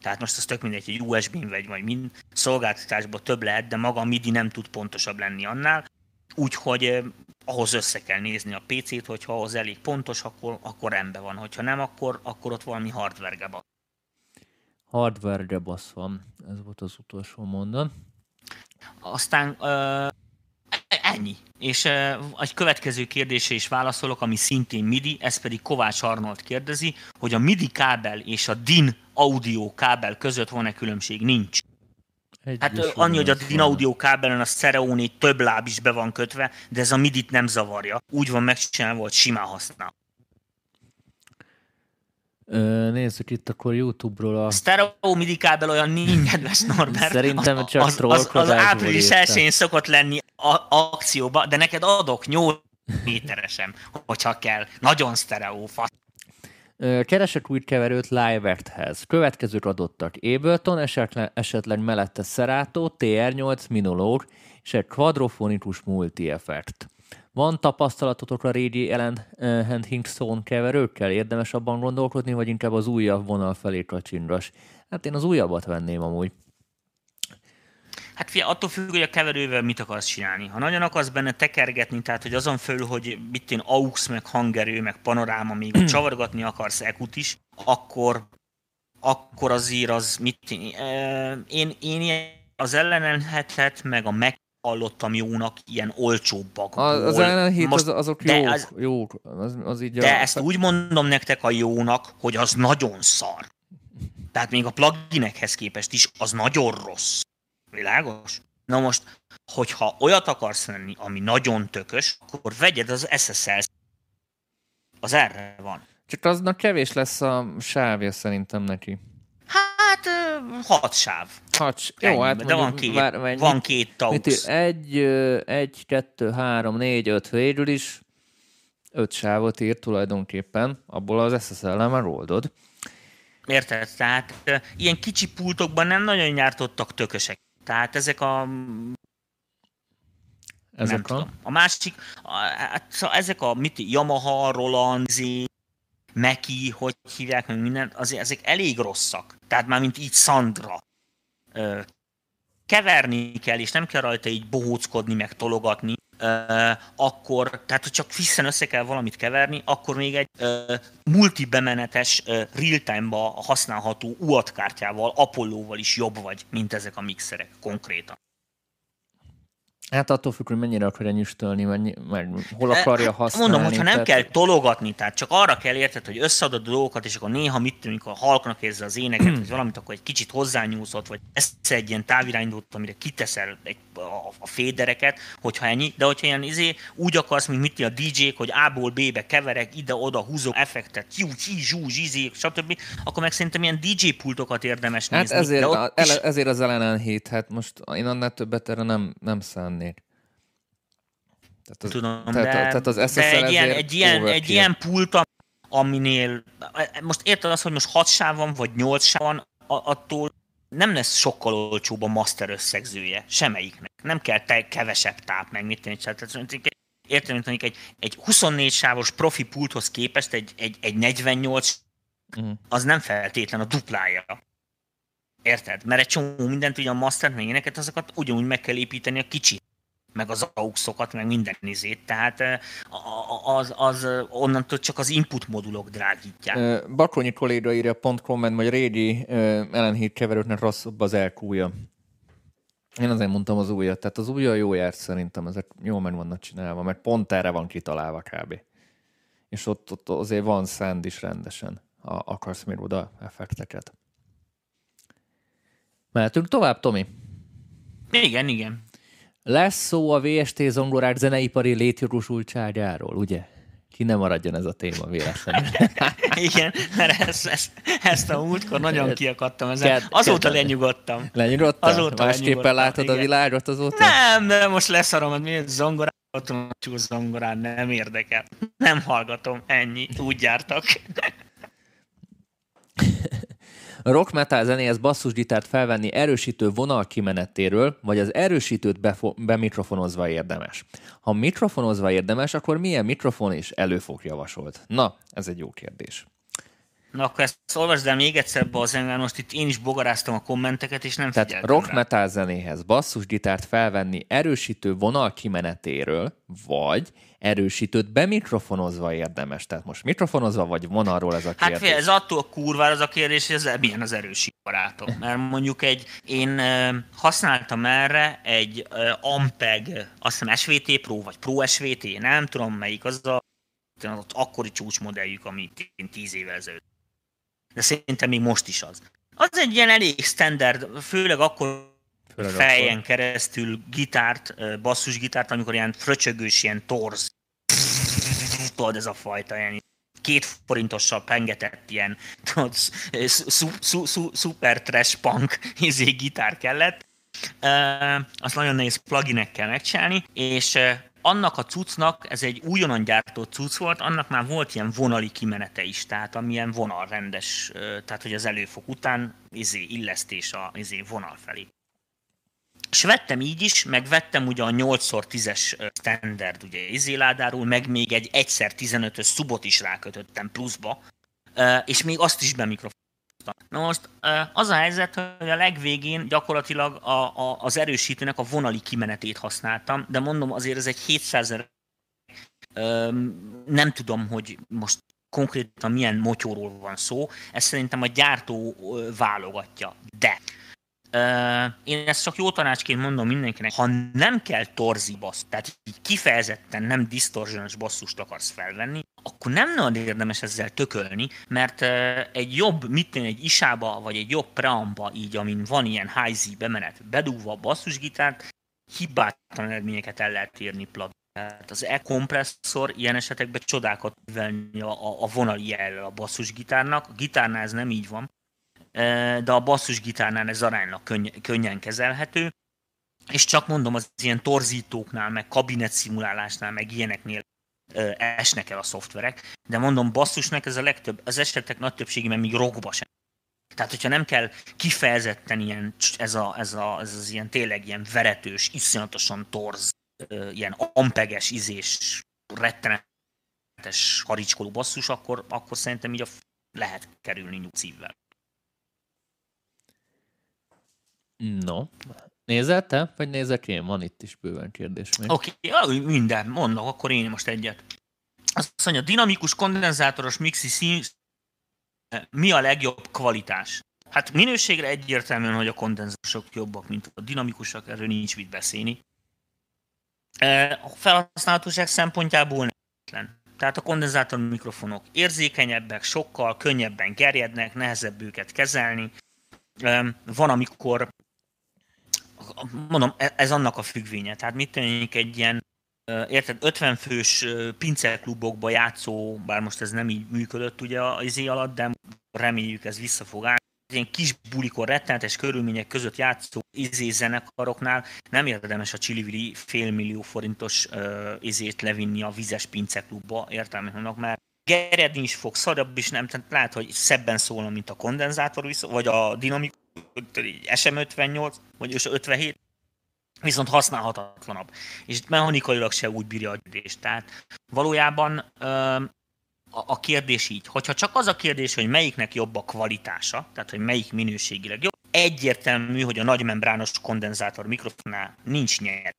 [SPEAKER 2] Tehát most az tök mindegy, hogy USB-n vagy, vagy mind szolgáltatásban több lehet, de maga a MIDI nem tud pontosabb lenni annál. Úgyhogy ahhoz össze kell nézni a PC-t, hogyha ahhoz elég pontos, akkor, akkor rendben van. Hogyha nem, akkor, akkor ott valami hardware gebasz.
[SPEAKER 1] Hardware gebasz van. Ez volt az utolsó mondat.
[SPEAKER 2] Aztán uh, ennyi. És uh, egy következő kérdése is válaszolok, ami szintén MIDI, ez pedig Kovács Arnold kérdezi, hogy a MIDI kábel és a DIN audio kábel között van-e különbség? Nincs. Egy hát annyi, hogy a DIN audio kábelen a Stereo több láb is be van kötve, de ez a MIDI-t nem zavarja. Úgy van megcsinálva, hogy simán használ.
[SPEAKER 1] Ö, nézzük itt akkor YouTube-ról
[SPEAKER 2] a... Stereo MIDI kábel olyan nincs, kedves Norbert.
[SPEAKER 1] Szerintem csak
[SPEAKER 2] az, az, az, az április elsőjén szokott lenni a, akcióba, de neked adok 8 méteresen, hogyha kell. Nagyon stereo, fasz.
[SPEAKER 1] Keresek új keverőt Liveverthez. Következők adottak. Ableton, esetleg, esetleg mellette Serato, TR8, Minolog és egy quadrofonikus multi-effekt. Van tapasztalatotok a régi Ellen Hand Hinkstone keverőkkel? Érdemes abban gondolkodni, vagy inkább az újabb vonal felé kacsingas? Hát én az újabbat venném amúgy.
[SPEAKER 2] Hát fia, attól függ, hogy a keverővel mit akarsz csinálni. Ha nagyon akarsz benne tekergetni, tehát hogy azon fölül, hogy mit én AUX, meg hangerő, meg panoráma, még csavargatni akarsz ekut is, akkor, akkor azért az mit én, én, én az ellenelhetet, meg a meg hallottam jónak ilyen olcsóbbak.
[SPEAKER 1] Az, az ellenhét az, azok jók, az, jók. Az, az így
[SPEAKER 2] de a... ezt úgy mondom nektek a jónak, hogy az nagyon szar. Tehát még a pluginekhez képest is az nagyon rossz. Világos? Na most, hogyha olyat akarsz venni, ami nagyon tökös, akkor vegyed az SSL. Az erre van.
[SPEAKER 1] Csak aznak kevés lesz a sávja szerintem neki.
[SPEAKER 2] Hát, hat sáv.
[SPEAKER 1] Hat, jó, hát
[SPEAKER 2] de van két, vár, van két taux.
[SPEAKER 1] Egy, egy, kettő, három, négy, öt végül is öt sávot írt tulajdonképpen, abból az SSL-el már oldod.
[SPEAKER 2] Érted? Tehát ilyen kicsi pultokban nem nagyon gyártottak tökösek. Tehát ezek a ezek nem a... Tudom. A másik, a, hát, szóval ezek a mit, Yamaha, Roland, Z, Meki, hogy hívják meg mindent, azért ezek elég rosszak. Tehát már mint így Sandra. Ö, keverni kell, és nem kell rajta így bohóckodni, meg tologatni, akkor, tehát hogy csak visszen össze kell valamit keverni, akkor még egy multibemenetes, real-time-ba használható UAT kártyával, Apollo-val is jobb vagy, mint ezek a mixerek konkrétan.
[SPEAKER 1] Hát attól függ, hogy mennyire akarja nyüstölni, mennyi, meg hol akarja hát, használni.
[SPEAKER 2] Mondom, hogyha nem tehát... kell tologatni, tehát csak arra kell érted, hogy összeadod a dolgokat, és akkor néha mit tűnik, halknak érzi az éneket, vagy valamit, akkor egy kicsit hozzányúszott, vagy ezt egy ilyen távirányítót, amire kiteszel egy, a, a fédereket, hogyha ennyi, de hogyha ilyen izé, úgy akarsz, mint mit a DJ-k, hogy A-ból B-be keverek, ide-oda húzom effektet, jú, csí, zsú, zsizé, stb., akkor meg szerintem ilyen DJ pultokat érdemes
[SPEAKER 1] hát
[SPEAKER 2] nézni.
[SPEAKER 1] Ezért, de a, is... ezért az elenen hét, hát most én annál többet erre nem, nem szánnék lennék.
[SPEAKER 2] Tehát az, Tudom, tehát, de, tehát az SSL de egy, ilyen, egy, ilyen, egy ilyen pult, aminél, most érted azt, hogy most 6 sáv van, vagy 8 sáv van, attól nem lesz sokkal olcsóbb a master összegzője, semmelyiknek. Nem kell te kevesebb táp, meg mit tenni. Értem, mint egy, egy 24 sávos profi pulthoz képest egy, egy, egy 48 uh-huh. Mhm. az nem feltétlen a duplája. Érted? Mert egy csomó mindent, ugye a master meg éneket, azokat ugyanúgy meg kell építeni a kicsit meg az auxokat, meg minden izét, tehát az, az onnantól csak az input modulok drágítják.
[SPEAKER 1] Bakonyi kolléga írja pont komment, hogy régi ellenhíd keverőknek rosszabb az elkúja. Én azért mondtam az újat, tehát az újja jó járt szerintem, ezek jól meg vannak csinálva, mert pont erre van kitalálva kb. És ott, ott azért van szend is rendesen, ha akarsz még oda effekteket. Mehetünk tovább, Tomi?
[SPEAKER 2] Igen, igen.
[SPEAKER 1] Lesz szó a VST zongorák zeneipari létjogosultságáról, ugye? Ki nem maradjon ez a téma véletlenül.
[SPEAKER 2] Igen, mert ezt, ezt, ezt a múltkor nagyon kiakadtam ezen. Ked, azóta ked, lenyugodtam.
[SPEAKER 1] Lenyugodtam? Azóta Másképpen látod igen. a világot azóta?
[SPEAKER 2] Nem, de most leszarom, hogy miért zongorát, zongorán nem érdekel. Nem hallgatom, ennyi, úgy jártak.
[SPEAKER 1] A rock metal zenéhez basszusgitárt felvenni erősítő vonal kimenetéről, vagy az erősítőt befo- bemikrofonozva érdemes. Ha mikrofonozva érdemes, akkor milyen mikrofon és előfog javasolt? Na, ez egy jó kérdés.
[SPEAKER 2] Na akkor ezt olvasd el még egyszer be most itt én is bogaráztam a kommenteket, és nem
[SPEAKER 1] Tehát rock rá. metal zenéhez basszusgitárt felvenni erősítő vonal kimenetéről, vagy erősítőt bemikrofonozva érdemes. Tehát most mikrofonozva, vagy vonalról ez a
[SPEAKER 2] kérdés? Hát ez attól kurva az a kérdés, hogy ez milyen az erősítő barátom. Mert mondjuk egy, én használtam erre egy Ampeg, azt hiszem SVT Pro, vagy Pro SVT, nem tudom melyik, az a az akkori csúcsmodelljük, ami 10 évvel ezelőtt de szerintem még most is az. Az egy ilyen elég standard, főleg akkor főleg fejen keresztül gitárt, basszusgitárt, amikor ilyen fröcsögős, ilyen torz, tudod, ez a fajta ilyen két forintossal pengetett ilyen tudod, super trash punk izé gitár kellett. azt nagyon nehéz pluginekkel megcsinálni, és annak a cuccnak, ez egy újonnan gyártott cucc volt, annak már volt ilyen vonali kimenete is, tehát amilyen vonalrendes, tehát hogy az előfok után izé, illesztés a izé, vonal felé. És vettem így is, meg vettem ugye a 8x10-es standard ugye izéládáról, meg még egy 1x15-ös szubot is rákötöttem pluszba, és még azt is bemikrofon Na most az a helyzet, hogy a legvégén gyakorlatilag a, a, az erősítőnek a vonali kimenetét használtam, de mondom azért ez egy 700 ezer, nem tudom, hogy most konkrétan milyen motyóról van szó, ezt szerintem a gyártó válogatja. De én ezt csak jó tanácsként mondom mindenkinek, ha nem kell torzi bassz, tehát kifejezetten nem distorsionos basszust akarsz felvenni, akkor nem nagyon érdemes ezzel tökölni, mert egy jobb, mit egy isába, vagy egy jobb preamba, így, amin van ilyen high Z bemenet, bedugva a basszusgitárt, hibátlan eredményeket el lehet érni plug. Tehát az e-kompresszor ilyen esetekben csodákat művelni a, a vonali jellel a basszusgitárnak. A gitárnál ez nem így van, de a basszusgitárnál ez aránylag könny- könnyen kezelhető. És csak mondom, az ilyen torzítóknál, meg kabinet szimulálásnál, meg ilyeneknél esnek el a szoftverek, de mondom, basszusnak ez a legtöbb, az esetek nagy többségében még rockba sem. Tehát, hogyha nem kell kifejezetten ilyen, ez, a, ez, a, ez az ilyen tényleg ilyen veretős, iszonyatosan torz, ilyen ampeges, izés, rettenetes haricskoló basszus, akkor, akkor szerintem így a lehet kerülni nyugt
[SPEAKER 1] No, Nézel te, vagy nézek én? Van itt is bőven kérdés.
[SPEAKER 2] Oké, okay, minden, mondok, akkor én most egyet. Azt mondja, dinamikus kondenzátoros mixi szín, mi a legjobb kvalitás? Hát minőségre egyértelműen, hogy a kondenzátorok jobbak, mint a dinamikusak, erről nincs mit beszélni. E, a felhasználhatóság szempontjából nem. Tehát a kondenzátor mikrofonok érzékenyebbek, sokkal könnyebben gerjednek, nehezebb őket kezelni. E, van, amikor mondom, e- ez annak a függvénye. Tehát mit tennénk egy ilyen, érted, 50 fős pinceklubokba játszó, bár most ez nem így működött ugye az izé alatt, de reméljük ez vissza fog állni. Ilyen kis bulikor rettenetes körülmények között játszó izé zenekaroknál nem érdemes a Csillivili félmillió forintos uh, izét levinni a vizes pinceklubba, értelme mert gerjedni is fog, szarabb is nem, tehát lehet, hogy szebben szólna, mint a kondenzátor, vagy a dinamikus SM58, vagy 57, viszont használhatatlanabb. És mechanikailag se úgy bírja a gyűjtést. Tehát valójában a kérdés így, hogyha csak az a kérdés, hogy melyiknek jobb a kvalitása, tehát hogy melyik minőségileg jobb, egyértelmű, hogy a nagymembrános kondenzátor mikrofonnál nincs nyer.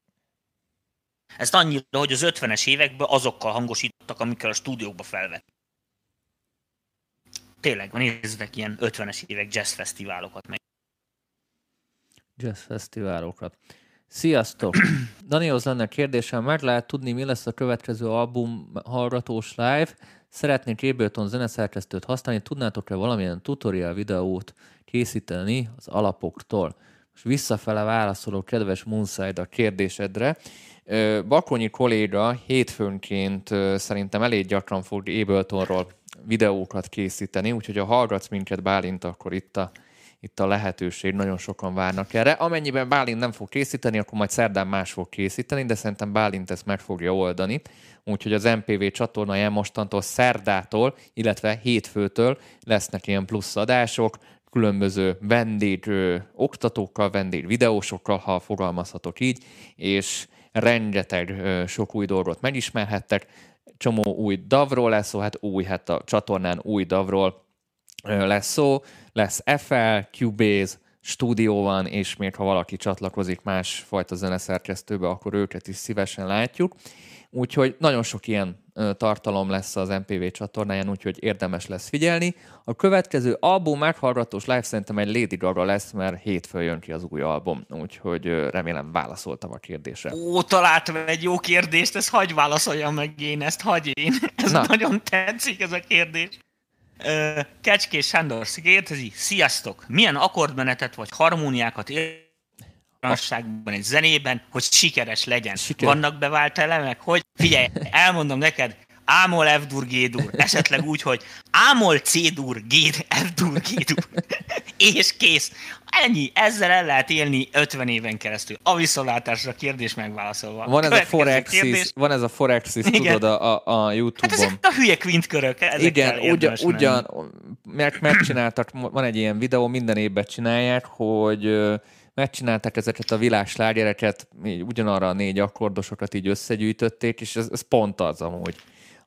[SPEAKER 2] Ezt annyira, hogy az 50-es években azokkal hangosítottak, amikkel a stúdiókba felvett. Tényleg, nézzek ilyen 50-es évek jazz fesztiválokat meg
[SPEAKER 1] jazz fesztiválokat. Sziasztok! Danielhoz lenne kérdésem, meg lehet tudni, mi lesz a következő album hallgatós live. Szeretnék Ableton zeneszerkesztőt használni, tudnátok-e valamilyen tutorial videót készíteni az alapoktól? Most visszafele válaszolok, kedves Moonside, a kérdésedre. Bakonyi kolléga hétfőnként szerintem elég gyakran fog Abletonról videókat készíteni, úgyhogy ha hallgatsz minket Bálint, akkor itt a itt a lehetőség, nagyon sokan várnak erre. Amennyiben Bálint nem fog készíteni, akkor majd szerdán más fog készíteni, de szerintem Bálint ezt meg fogja oldani. Úgyhogy az MPV csatornáján mostantól szerdától, illetve hétfőtől lesznek ilyen plusz adások, különböző vendég ö, oktatókkal, vendég videósokkal, ha fogalmazhatok így, és rengeteg ö, sok új dolgot megismerhettek, csomó új davról lesz, szó, hát új, hát a csatornán új davról, lesz szó, lesz FL, Cubase, stúdió van, és még ha valaki csatlakozik másfajta zeneszerkesztőbe, akkor őket is szívesen látjuk. Úgyhogy nagyon sok ilyen tartalom lesz az MPV csatornáján, úgyhogy érdemes lesz figyelni. A következő album meghallgatós live szerintem egy Lady Gaga lesz, mert hétfőn jön ki az új album, úgyhogy remélem válaszoltam a kérdésre.
[SPEAKER 2] Ó, találtam egy jó kérdést, ezt hagy válaszoljam meg én, ezt hagy én. Ez Na. nagyon tetszik ez a kérdés. Kecskés Sándor kérdezi, sziasztok! Milyen akkordmenetet vagy harmóniákat általánosságban egy zenében, hogy sikeres legyen. Siker. Vannak bevált elemek, hogy figyelj, elmondom neked, Ámol F dur G dur. Esetleg úgy, hogy Ámol C dur G F dur G dur. És kész. Ennyi. Ezzel el lehet élni 50 éven keresztül. A viszontlátásra kérdés megválaszolva.
[SPEAKER 1] Van ez a Forexis, van ez a Forexis, tudod, a, a, a Youtube-on. Hát
[SPEAKER 2] ezek a hülye quint körök.
[SPEAKER 1] Igen, ugyan, ugyan meg, megcsináltak, van egy ilyen videó, minden évben csinálják, hogy megcsinálták ezeket a világslágereket, ugyanarra a négy akkordosokat így összegyűjtötték, és ez, ez pont az amúgy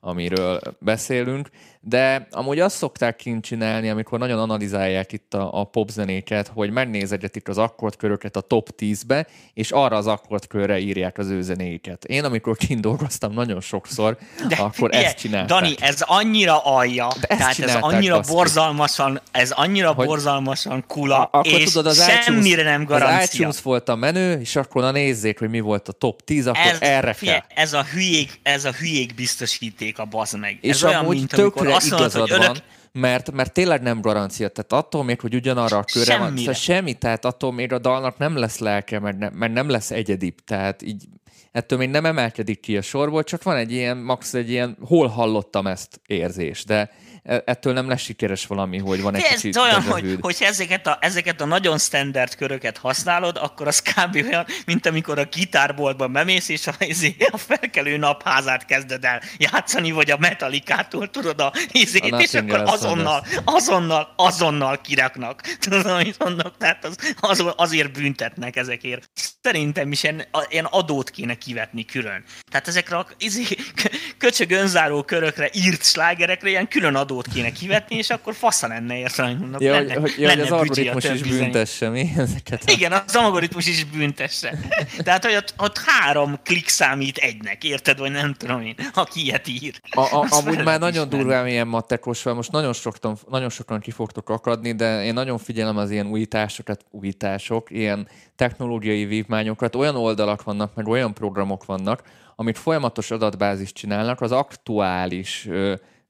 [SPEAKER 1] amiről beszélünk, de amúgy azt szokták kint csinálni, amikor nagyon analizálják itt a, a popzenéket, hogy megnézegetik az akkordköröket a top 10-be, és arra az akkordkörre írják az ő zenéiket. Én amikor kint dolgoztam nagyon sokszor, de akkor figyelj, ezt csinálták.
[SPEAKER 2] Dani, ez annyira alja, de tehát ez annyira baszki. borzalmasan, ez annyira hogy borzalmasan kula, a, akkor és tudod, az semmire iTunes, nem garancia. Az
[SPEAKER 1] iTunes volt a menő, és akkor na nézzék, hogy mi volt a top 10, akkor ez, erre figyelj, kell.
[SPEAKER 2] Ez a hülyék, ez a hülyék biztosíték a bazd meg.
[SPEAKER 1] És
[SPEAKER 2] ez
[SPEAKER 1] olyan, mint amikor azt mondod, hogy önök... van, mert, mert tényleg nem garancia. Tehát attól még, hogy ugyanarra a körre van, szóval semmi, tehát attól még a dalnak nem lesz lelke, mert, ne, mert nem lesz egyedibb. Tehát így ettől még nem emelkedik ki a sorból, csak van egy ilyen, max egy ilyen, hol hallottam ezt érzés, de ettől nem lesz sikeres valami, hogy van egy Ez kicsit
[SPEAKER 2] olyan, hogy, hogy ezeket, a, ezeket a nagyon standard köröket használod, akkor az kb. olyan, mint amikor a gitárboltban bemész, és a, izé, a felkelő napházát kezded el játszani, vagy a metalikától tudod a izét, a és akkor azonnal, azonnal, azonnal kiraknak. Tudod, amit mondok? Tehát az, az, azért büntetnek ezekért. Szerintem is ilyen, ilyen adót kéne kivetni külön. Tehát ezekre a izé, köcsög önzáró körökre írt slágerekre ilyen külön adót adót kéne kivetni, és akkor fasza lenne érte,
[SPEAKER 1] mondok, ja, lenne, hogy, ja, lenne az algoritmus is büntesse mi ezeket.
[SPEAKER 2] A... Igen, az algoritmus is büntesse. Tehát, hogy ott, ott három klik számít egynek, érted, vagy nem tudom én, aki ilyet ír.
[SPEAKER 1] A, a, amúgy már nagyon durván ilyen matekos van, most nagyon sokan, nagyon sokan ki fogtok akadni, de én nagyon figyelem az ilyen újításokat, újítások, ilyen technológiai vívmányokat, olyan oldalak vannak, meg olyan programok vannak, amit folyamatos adatbázis csinálnak, az aktuális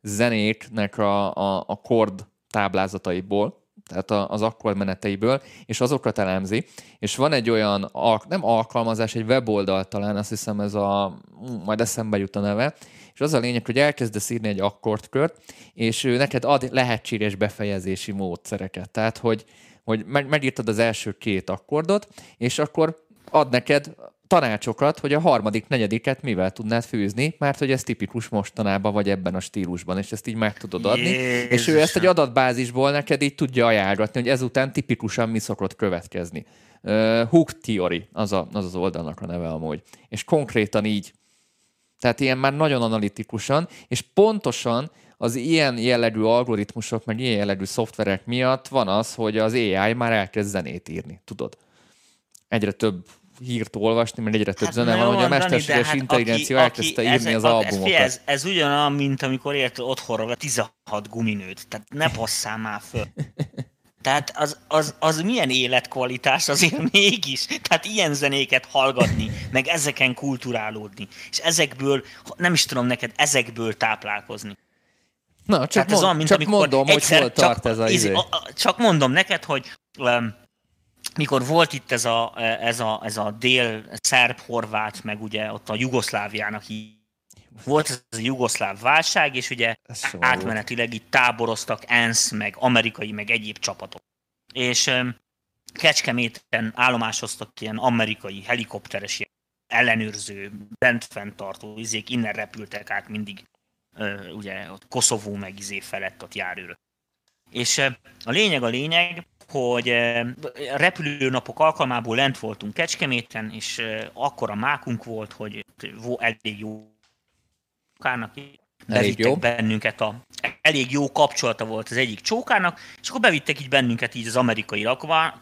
[SPEAKER 1] zenéknek a, a, a kord táblázataiból, tehát az akkord meneteiből, és azokat elemzi, és van egy olyan, nem alkalmazás, egy weboldal talán, azt hiszem ez a, majd eszembe jut a neve, és az a lényeg, hogy elkezdesz írni egy akkordkört, és ő neked ad lehetséges befejezési módszereket. Tehát, hogy, hogy megírtad az első két akkordot, és akkor ad neked tanácsokat, hogy a harmadik, negyediket mivel tudnád fűzni, mert hogy ez tipikus mostanában vagy ebben a stílusban, és ezt így meg tudod adni. Jézus. És ő ezt egy adatbázisból neked így tudja ajánlgatni, hogy ezután tipikusan mi szokott következni. Uh, Hook Theory, az, a, az az oldalnak a neve amúgy. És konkrétan így. Tehát ilyen már nagyon analitikusan, és pontosan az ilyen jellegű algoritmusok, meg ilyen jellegű szoftverek miatt van az, hogy az AI már elkezd zenét írni, tudod. Egyre több hírt olvasni, mert egyre több hát zene van, hogy a mesterséges hát intelligencia aki, elkezdte aki, írni ez, az albumokat. Ez,
[SPEAKER 2] ez, ez ugyanolyan, mint amikor érted otthonra 16 guminőt. Tehát ne passzál már föl. Tehát az, az, az milyen életkvalitás azért mégis. Tehát ilyen zenéket hallgatni, meg ezeken kulturálódni. És ezekből, nem is tudom neked, ezekből táplálkozni.
[SPEAKER 1] Na, csak, mond, ez olyan, mint csak mondom, hogy hol tart ez a, izé.
[SPEAKER 2] Csak mondom neked, hogy um, mikor volt itt ez a, ez a, ez a dél-szerb-horvát, meg ugye ott a Jugoszláviának így volt ez a jugoszláv válság, és ugye átmenetileg itt táboroztak ENSZ, meg amerikai, meg egyéb csapatok. És Kecskeméten állomásoztak ilyen amerikai helikopteres ellenőrző, bentfenntartó izék, innen repültek át mindig ugye ott Koszovó meg izé felett ott járőrök. És a lényeg a lényeg, hogy repülőnapok alkalmából lent voltunk Kecskeméten, és akkor a mákunk volt, hogy elég jó kárnak bevittek bennünket a elég jó kapcsolata volt az egyik csókának, és akkor bevittek így bennünket így az amerikai rakva,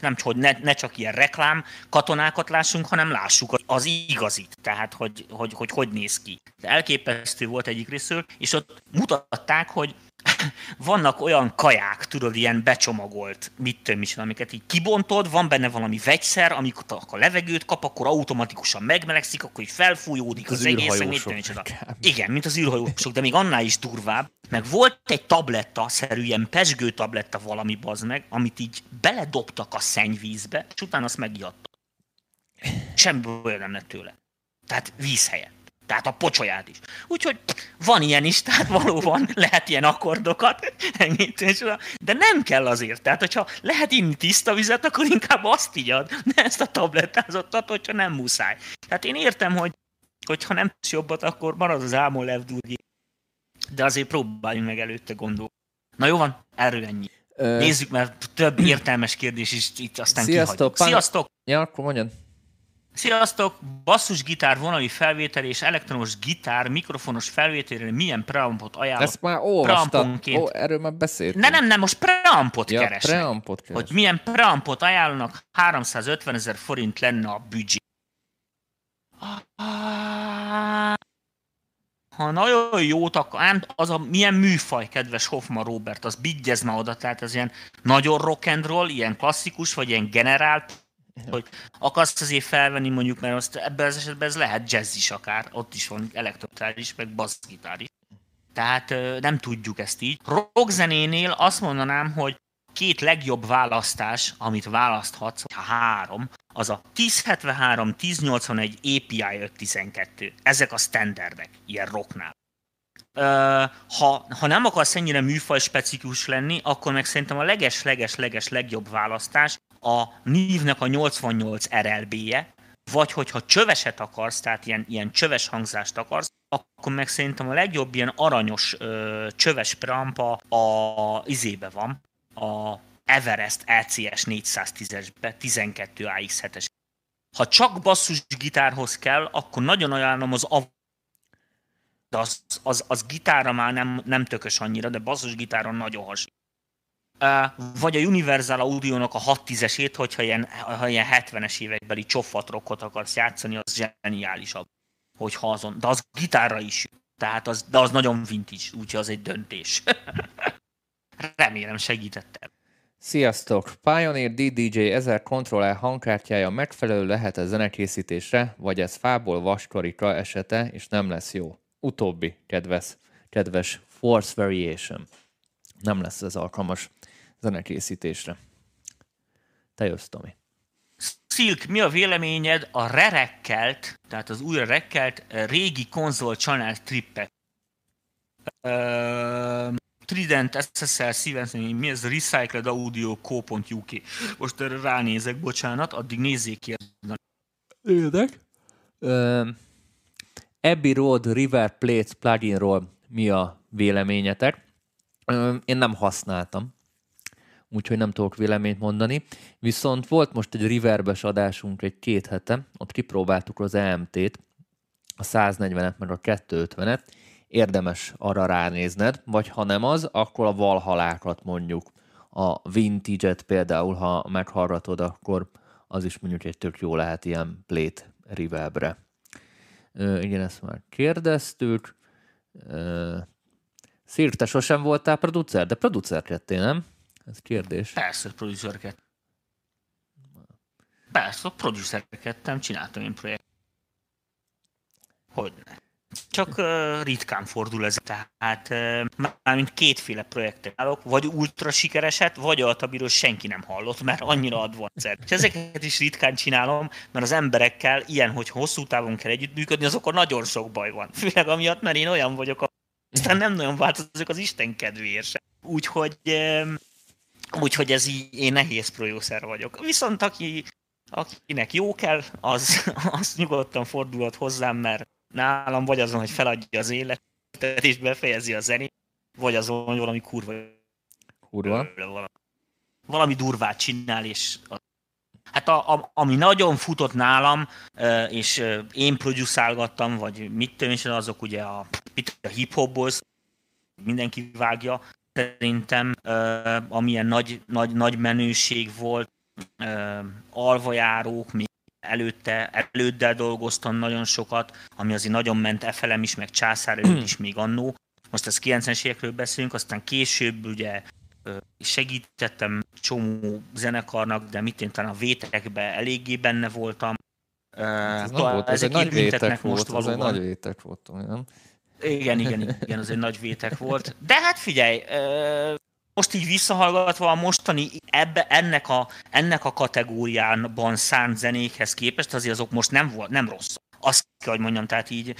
[SPEAKER 2] nem hogy ne, ne csak ilyen reklám katonákat lássunk, hanem lássuk az igazit, tehát hogy hogy, hogy, hogy néz ki. De elképesztő volt egyik részről, és ott mutatták, hogy vannak olyan kaják, tudod, ilyen becsomagolt, mit tudom is, amiket így kibontod, van benne valami vegyszer, amikor a levegőt kap, akkor automatikusan megmelegszik, akkor így felfújódik az, az egész, mit tudom Igen, mint az űrhajósok, de még annál is durvább. Meg volt egy tabletta-szerű, ilyen pesgő tabletta valami bazd meg, amit így beledobtak a szennyvízbe, és utána azt megijedtek. Semmi olyan nem lett tőle. Tehát víz helyett tehát a pocsolyát is. Úgyhogy van ilyen is, tehát valóban lehet ilyen akkordokat, de nem kell azért. Tehát, hogyha lehet inni tiszta vizet, akkor inkább azt igyad, ne ezt a tablettázottat, hogyha nem muszáj. Tehát én értem, hogy hogyha nem tudsz jobbat, akkor marad az álmon levdúrgi. De azért próbáljunk meg előtte gondolni. Na jó van, erről ennyi. Ö... Nézzük, mert több értelmes kérdés is itt aztán Sziasztok, kihagyjuk. Sziasztok!
[SPEAKER 1] Ja, akkor mondjad.
[SPEAKER 2] Sziasztok! Basszusgitár vonali felvétel és elektronos gitár mikrofonos felvételére milyen preampot ajánlok?
[SPEAKER 1] Ezt már olvastam. Ó, erről már beszéltünk.
[SPEAKER 2] Ne, nem, nem, most preampot
[SPEAKER 1] ja,
[SPEAKER 2] keresek.
[SPEAKER 1] preampot keresek.
[SPEAKER 2] Hogy milyen preampot ajánlanak, 350 ezer forint lenne a büdzsé. Ha nagyon jót akar, az a milyen műfaj, kedves Hoffman Robert, az bigyezne oda, tehát ez ilyen nagyon rock and roll, ilyen klasszikus, vagy ilyen generált hogy akarsz azért felvenni mondjuk, mert azt ebben az esetben ez lehet jazz is akár, ott is van elektrotár is, meg basszgitár is. Tehát nem tudjuk ezt így. Rockzenénél azt mondanám, hogy két legjobb választás, amit választhatsz, ha három, az a 1073, 1081, API 512. Ezek a standardek, ilyen rocknál. Ha, ha nem akarsz ennyire műfaj specifikus lenni, akkor meg szerintem a leges-leges-leges legjobb választás a nívnek a 88 RLB-je, vagy hogyha csöveset akarsz, tehát ilyen, ilyen csöves hangzást akarsz, akkor meg szerintem a legjobb ilyen aranyos ö, csöves preampa a izébe van, a Everest ECS 410-esbe, 12 AX7-es. Ha csak basszus gitárhoz kell, akkor nagyon ajánlom az av- de az, az, az gitára már nem, nem tökös annyira, de basszus gitáron nagyon hasonló vagy a Universal Audio-nak a 610-esét, hogyha ilyen, ha ilyen 70-es évekbeli csoffatrokkot akarsz játszani, az zseniálisabb, hogyha azon. De az gitárra is tehát az, de az nagyon vintage, úgyhogy az egy döntés. Remélem segítettem.
[SPEAKER 1] Sziasztok! Pioneer DDJ 1000 kontroller hangkártyája megfelelő lehet a zenekészítésre, vagy ez fából vaskarika esete, és nem lesz jó. Utóbbi, kedves, kedves Force Variation. Nem lesz ez alkalmas zenekészítésre. Te jössz, Tomi.
[SPEAKER 2] Szilk, mi a véleményed a rerekkelt, tehát az újra rekkelt eh, régi konzol channel trippek? Uh, Trident SSL Stevens, mi ez? Recycled Audio Co.uk. Most erre ránézek, bocsánat, addig nézzék ki.
[SPEAKER 1] Érdek. Uh, Abbey Road River Plates pluginról mi a véleményetek? Uh, én nem használtam úgyhogy nem tudok véleményt mondani. Viszont volt most egy Riverbes adásunk egy két hete, ott kipróbáltuk az EMT-t, a 140-et meg a 250-et, érdemes arra ránézned, vagy ha nem az, akkor a valhalákat mondjuk, a vintage-et például, ha meghallgatod, akkor az is mondjuk egy tök jó lehet ilyen plate reverbre. igen, ezt már kérdeztük. Szír, te sosem voltál producer, de producerkedtél, nem? Ez kérdés.
[SPEAKER 2] Persze, producerket. Persze, producerkedtem, csináltam én projekt. Hogyne. Csak uh, ritkán fordul ez, tehát uh, mármint kétféle projektet állok, vagy ultra sikereset, vagy olyat, amiről senki nem hallott, mert annyira advanced. És ezeket is ritkán csinálom, mert az emberekkel ilyen, hogy hosszú távon kell együttműködni, azokon nagyon sok baj van. Főleg amiatt, mert én olyan vagyok, aztán nem nagyon változik az Isten kedvéért sem. Úgyhogy um, Úgyhogy ez így, én nehéz producer vagyok. Viszont aki, akinek jó kell, az, az nyugodtan fordulhat hozzám, mert nálam vagy azon, hogy feladja az életet és befejezi a zenét, vagy azon, hogy valami kurva
[SPEAKER 1] Kurva?
[SPEAKER 2] Valami durvát csinál, és Hát a, a, ami nagyon futott nálam, és én producálgattam, vagy mit tudom azok ugye a, a hip-hopból mindenki vágja. Szerintem uh, amilyen nagy, nagy, nagy menőség volt, uh, alvajárók, még előtte, előddel dolgoztam nagyon sokat, ami azért nagyon ment efelem is, meg császár előtt is még annó. Most az 90-es évekről beszélünk, aztán később ugye segítettem csomó zenekarnak, de mit én talán a vétekbe eléggé benne voltam.
[SPEAKER 1] Ez, uh, volt, ez egy nagy vétek volt, most egy nagy vétek volt, nem?
[SPEAKER 2] Igen, igen, igen, az egy nagy vétek volt. De hát figyelj, most így visszahallgatva a mostani ebbe, ennek, a, ennek a kategóriában szánt zenékhez képest azért azok most nem, volt, nem rossz. Azt kell, hogy mondjam, tehát így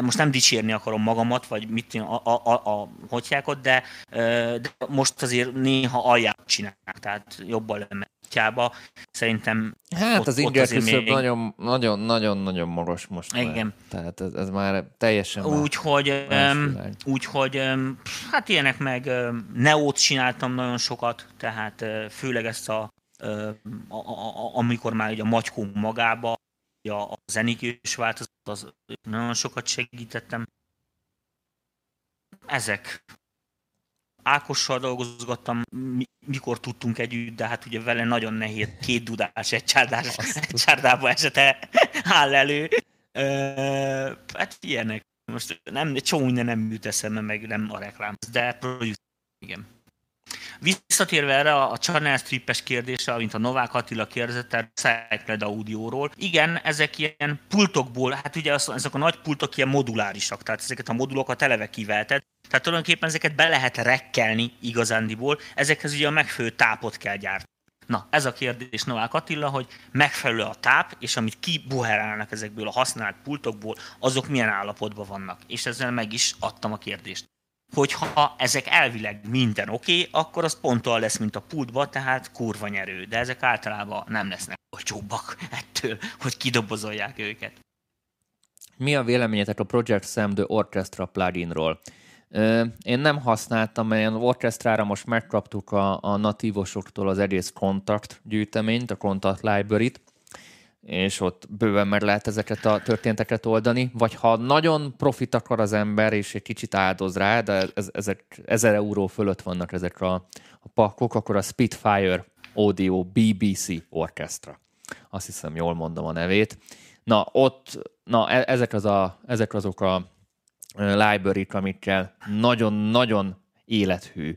[SPEAKER 2] most nem dicsérni akarom magamat, vagy mit a, a, a, a hotyákot, de, de most azért néha alját csinálnak, tehát jobban lenne kutyába. Szerintem
[SPEAKER 1] Hát ott, az inger küszöb még... nagyon, nagyon, nagyon, nagyon magas most
[SPEAKER 2] Igen. Már.
[SPEAKER 1] Tehát ez, ez már teljesen
[SPEAKER 2] Úgyhogy, úgyhogy hát ilyenek meg Neót csináltam nagyon sokat, tehát főleg ezt a, a, a, amikor már ugye a Magyhó magába, a, a zenikés változat, az nagyon sokat segítettem. Ezek Ákossal dolgozgattam, mikor tudtunk együtt, de hát ugye vele nagyon nehéz két dudás, egy, csárdás, egy csárdába esete áll elő. Ö, hát ilyenek. Most nem, csomó minden nem jut eszembe, meg nem a reklám, de producer, igen. Visszatérve erre a Channel Stripes kérdésre, mint a Novák Attila kérdezett, a Cycled audióról. Igen, ezek ilyen pultokból, hát ugye az, ezek a nagy pultok ilyen modulárisak, tehát ezeket a modulokat eleve kivelted, tehát tulajdonképpen ezeket be lehet rekkelni igazándiból, ezekhez ugye a megfelelő tápot kell gyártani. Na, ez a kérdés Novák Attila, hogy megfelelő a táp, és amit kibuherálnak ezekből a használt pultokból, azok milyen állapotban vannak. És ezzel meg is adtam a kérdést hogyha ezek elvileg minden oké, okay, akkor az pont olyan lesz, mint a pultba, tehát kurva nyerő. De ezek általában nem lesznek olcsóbbak ettől, hogy kidobozolják őket.
[SPEAKER 1] Mi a véleményetek a Project Sam The Orchestra pluginról? Én nem használtam, mert orchestrára most megkaptuk a, a natívosoktól az egész kontakt gyűjteményt, a Contact Library-t, és ott bőven meg lehet ezeket a történeteket oldani, vagy ha nagyon profit akar az ember, és egy kicsit áldoz rá, de ez, ezek ezer euró fölött vannak ezek a, a pakok, akkor a Spitfire Audio BBC Orchestra. Azt hiszem, jól mondom a nevét. Na, ott, na, e, ezek, az a, ezek azok a library amikkel nagyon-nagyon élethű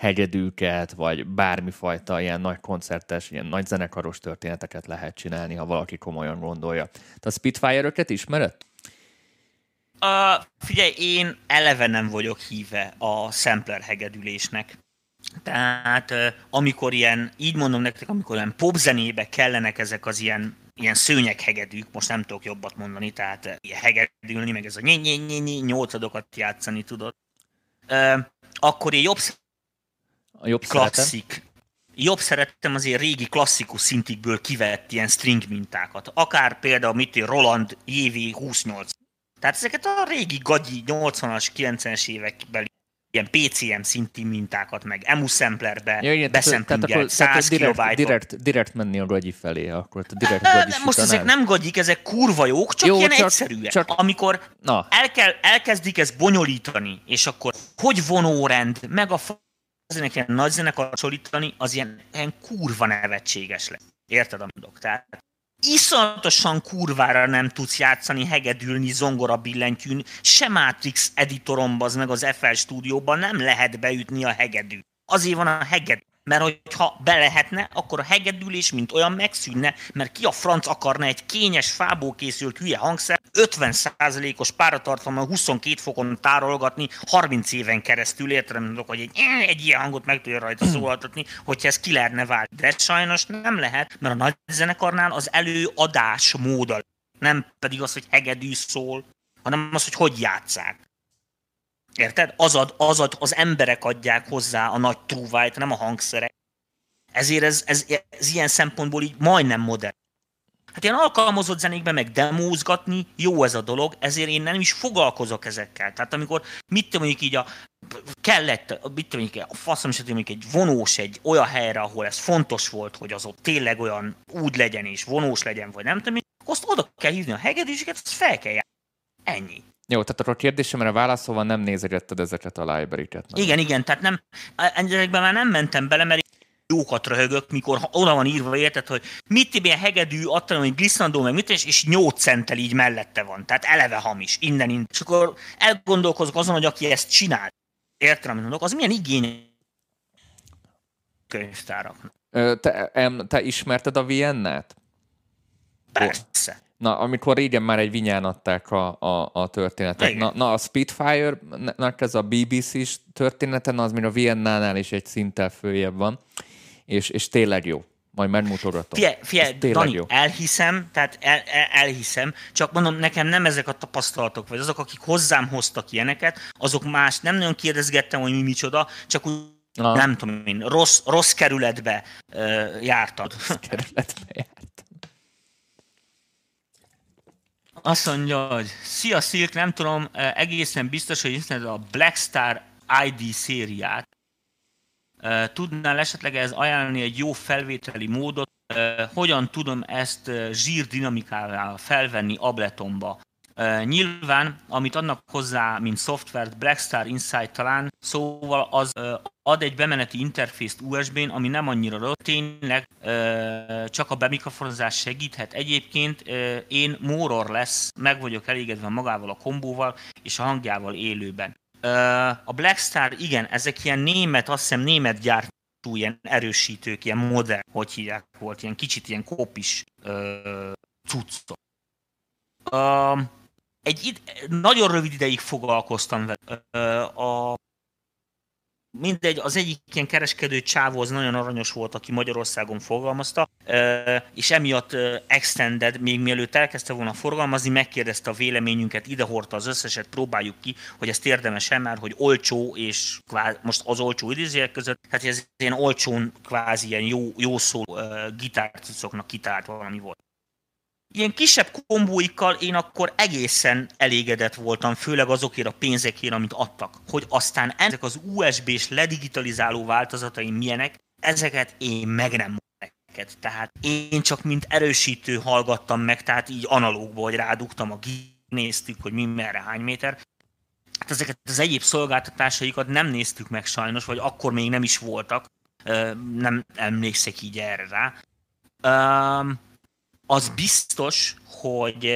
[SPEAKER 1] hegyedűket, vagy bármifajta ilyen nagy koncertes, ilyen nagy zenekaros történeteket lehet csinálni, ha valaki komolyan gondolja. Te a Spitfire-öket ismered?
[SPEAKER 2] Uh, figyelj, én eleve nem vagyok híve a sampler hegedülésnek. Tehát uh, amikor ilyen, így mondom nektek, amikor ilyen popzenébe kellenek ezek az ilyen ilyen szőnyeghegedűk, most nem tudok jobbat mondani, tehát ilyen hegedülni, meg ez a nyolcadokat játszani tudod. Uh, akkor én jobb
[SPEAKER 1] a jobb
[SPEAKER 2] klasszik. Szeretem. Jobb szerettem azért régi klasszikus szintikből kivett ilyen string mintákat. Akár például mit Roland JV 28. Tehát ezeket a régi gagyi 80-as, 90-es évekbeli ilyen PCM szintű mintákat, meg EMU samplerbe ja, beszempingelt 100
[SPEAKER 1] direkt, direkt, direkt, menni a gagyi felé, akkor direkt gagyi
[SPEAKER 2] Most ezek nem gagyik, ezek kurva jók, csak jó, ilyen csak, egyszerűek. Csak, amikor na. El kell, elkezdik ezt bonyolítani, és akkor hogy vonórend, meg a zenek ilyen nagy zenekar hasonlítani, az ilyen, ilyen kurva nevetséges lesz. Érted, amit mondok? Tehát iszonyatosan kurvára nem tudsz játszani, hegedülni zongora billentyűn, se Matrix editoromban, az meg az FL stúdióban nem lehet beütni a hegedűt. Azért van a hegedű mert hogyha be lehetne, akkor a hegedülés mint olyan megszűnne, mert ki a franc akarna egy kényes fából készült hülye hangszer 50%-os páratartalma 22 fokon tárolgatni 30 éven keresztül, értem, hogy egy, egy ilyen hangot meg tudja rajta szólaltatni, hogyha ez ki lehetne válni. De sajnos nem lehet, mert a nagy zenekarnál az előadás módal, nem pedig az, hogy hegedű szól, hanem az, hogy hogy játszák. Érted? Azad, azad, az emberek adják hozzá a nagy trúvájt, nem a hangszerek. Ezért ez, ez, ez ilyen szempontból így majdnem modern. Hát ilyen alkalmazott zenékben meg demózgatni, jó ez a dolog, ezért én nem is foglalkozok ezekkel. Tehát amikor, mit tudom mondjuk így a kellett, mit tudom a faszom is mondjuk egy vonós egy olyan helyre, ahol ez fontos volt, hogy az ott tényleg olyan úgy legyen és vonós legyen, vagy nem tudom, azt oda kell hívni a hegedűseket, azt fel kell járni. Ennyi.
[SPEAKER 1] Jó, tehát akkor a kérdésemre válaszolva nem nézegetted ezeket a library-ket.
[SPEAKER 2] Igen, igen, tehát nem, ezekben már nem mentem bele, mert jókat röhögök, mikor oda van írva, érted, hogy mit ilyen hegedű, adtam, hogy glisszandó, meg mit, és, és 8 centtel így mellette van. Tehát eleve hamis, innen, innen. És akkor elgondolkozok azon, hogy aki ezt csinál, értem, amit mondok, az milyen igény könyvtáraknak.
[SPEAKER 1] Te, em, te ismerted a Vienna-t?
[SPEAKER 2] Persze.
[SPEAKER 1] Na, amikor régen már egy vinyán adták a, a, a történetet. Na, na, a Spitfire-nak ez a BBC-s története, na, az még a Vienna-nál is egy szinttel följebb van, és, és tényleg jó. Majd megmutogatom.
[SPEAKER 2] Fie, fie, Dani, jó. elhiszem, tehát el, el, elhiszem, csak mondom, nekem nem ezek a tapasztalatok, vagy azok, akik hozzám hoztak ilyeneket, azok más, nem nagyon kérdezgettem, hogy mi micsoda, csak úgy Na. nem tudom én, rossz, rossz kerületbe uh, jártad. Rossz
[SPEAKER 1] kerületbe jártad.
[SPEAKER 2] Azt mondja, hogy Szia Silk, nem tudom, egészen biztos, hogy ismered a Black Star ID szériát. Tudnál esetleg ez ajánlani egy jó felvételi módot? Hogyan tudom ezt zsír dinamikával felvenni abletomba? Nyilván, amit adnak hozzá, mint szoftvert, Blackstar Insight talán, szóval az ad egy bemeneti interfészt USB-n, ami nem annyira rossz, tényleg csak a bemikrofonozás segíthet. Egyébként én Moror lesz, meg vagyok elégedve magával a kombóval és a hangjával élőben. A Blackstar, igen, ezek ilyen német, azt hiszem német gyártó ilyen erősítők, ilyen modern, hogy hívják volt, ilyen kicsit ilyen kopis cuccok. Uh, egy id- nagyon rövid ideig foglalkoztam vele. A, mindegy, az egyik ilyen kereskedő csávó az nagyon aranyos volt, aki Magyarországon forgalmazta, és emiatt extended, még mielőtt elkezdte volna forgalmazni, megkérdezte a véleményünket, idehordta az összeset, próbáljuk ki, hogy ezt érdemes-e már, hogy olcsó, és kvázi, most az olcsó idézőjek között, hát ez ilyen olcsón kvázi ilyen jó, jó szó gitárcucoknak kitárt valami volt. Ilyen kisebb kombóikkal én akkor egészen elégedett voltam, főleg azokért a pénzekért, amit adtak. Hogy aztán ezek az USB-s ledigitalizáló változatai milyenek, ezeket én meg nem neked. Tehát én csak mint erősítő hallgattam meg, tehát így analógból, hogy rádugtam a néztük, hogy mi merre hány méter. Hát ezeket az egyéb szolgáltatásaikat nem néztük meg sajnos, vagy akkor még nem is voltak. Nem emlékszek így erre rá az biztos, hogy,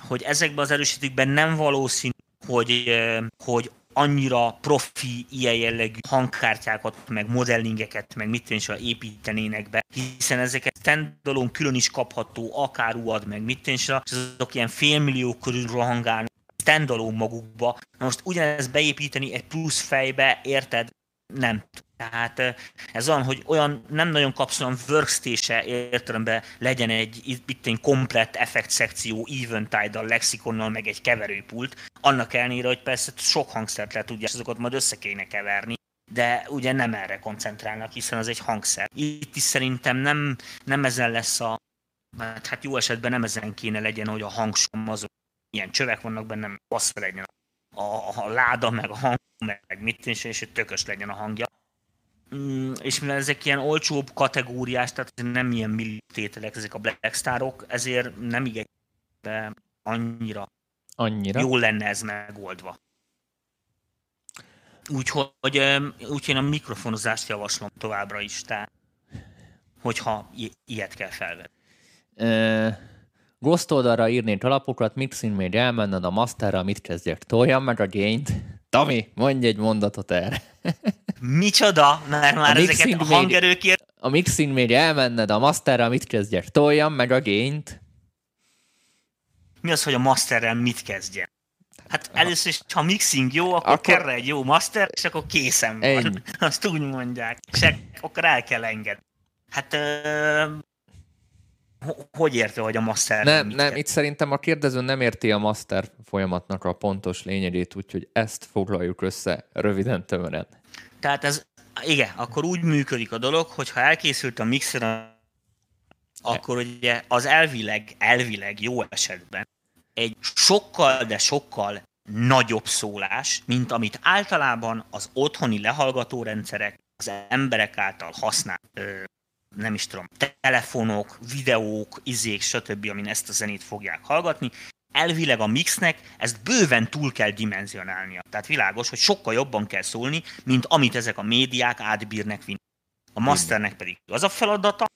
[SPEAKER 2] hogy ezekben az erősítőkben nem valószínű, hogy, hogy annyira profi, ilyen jellegű hangkártyákat, meg modellingeket, meg mit is építenének be, hiszen ezeket standalone külön is kapható, akár UAD, meg mit is, és azok ilyen félmillió körül rohangálnak standalone magukba. Na most ugyanezt beépíteni egy plusz fejbe, érted? Nem tehát ez olyan, hogy olyan nem nagyon kapsz olyan workstation értelemben legyen egy itt egy komplett effekt szekció, eventide lexikonnal, meg egy keverőpult, annak ellenére, hogy persze sok hangszert lehet tudja, azokat majd össze kéne keverni, de ugye nem erre koncentrálnak, hiszen az egy hangszer. Itt is szerintem nem, nem ezen lesz a, hát jó esetben nem ezen kéne legyen, hogy a hangsom azok ilyen csövek vannak benne, bassza legyen a, a, a láda, meg a hang, meg mit, és, és tökös legyen a hangja. Mm, és mivel ezek ilyen olcsóbb kategóriás, tehát nem ilyen millitételek ezek a Black Starok, ezért nem igen annyira,
[SPEAKER 1] annyira
[SPEAKER 2] jó lenne ez megoldva. Úgyhogy úgy én a mikrofonozást javaslom továbbra is, tehát hogyha i- ilyet kell felvenni.
[SPEAKER 1] E- Ghost oldalra írnék alapokat, mixing még elmenned a masterra, mit kezdjek? Toljam meg a gényt. Tami, mondj egy mondatot erre.
[SPEAKER 2] Micsoda? Mert már a ezeket a hangerőkért...
[SPEAKER 1] A mixing még elmenned a masterra, mit kezdjek? Toljam meg a gényt.
[SPEAKER 2] Mi az, hogy a masterrel mit kezdjen? Hát először is, ha mixing jó, akkor, akkor... kell egy jó master, és akkor készen van. Ennyi. Azt úgy mondják. És akkor el kell engedni. Hát hogy érte, hogy a master
[SPEAKER 1] nem, nem, nem itt szerintem a kérdező nem érti a master folyamatnak a pontos lényegét, úgyhogy ezt foglaljuk össze röviden, tömören.
[SPEAKER 2] Tehát ez, igen, akkor úgy működik a dolog, hogy ha elkészült a mixer, akkor ugye az elvileg, elvileg jó esetben egy sokkal, de sokkal nagyobb szólás, mint amit általában az otthoni lehallgató rendszerek az emberek által használt nem is tudom, telefonok, videók, izék, stb., amin ezt a zenét fogják hallgatni. Elvileg a mixnek ezt bőven túl kell dimenzionálnia. Tehát világos, hogy sokkal jobban kell szólni, mint amit ezek a médiák átbírnek vinni. A masternek pedig az a feladata,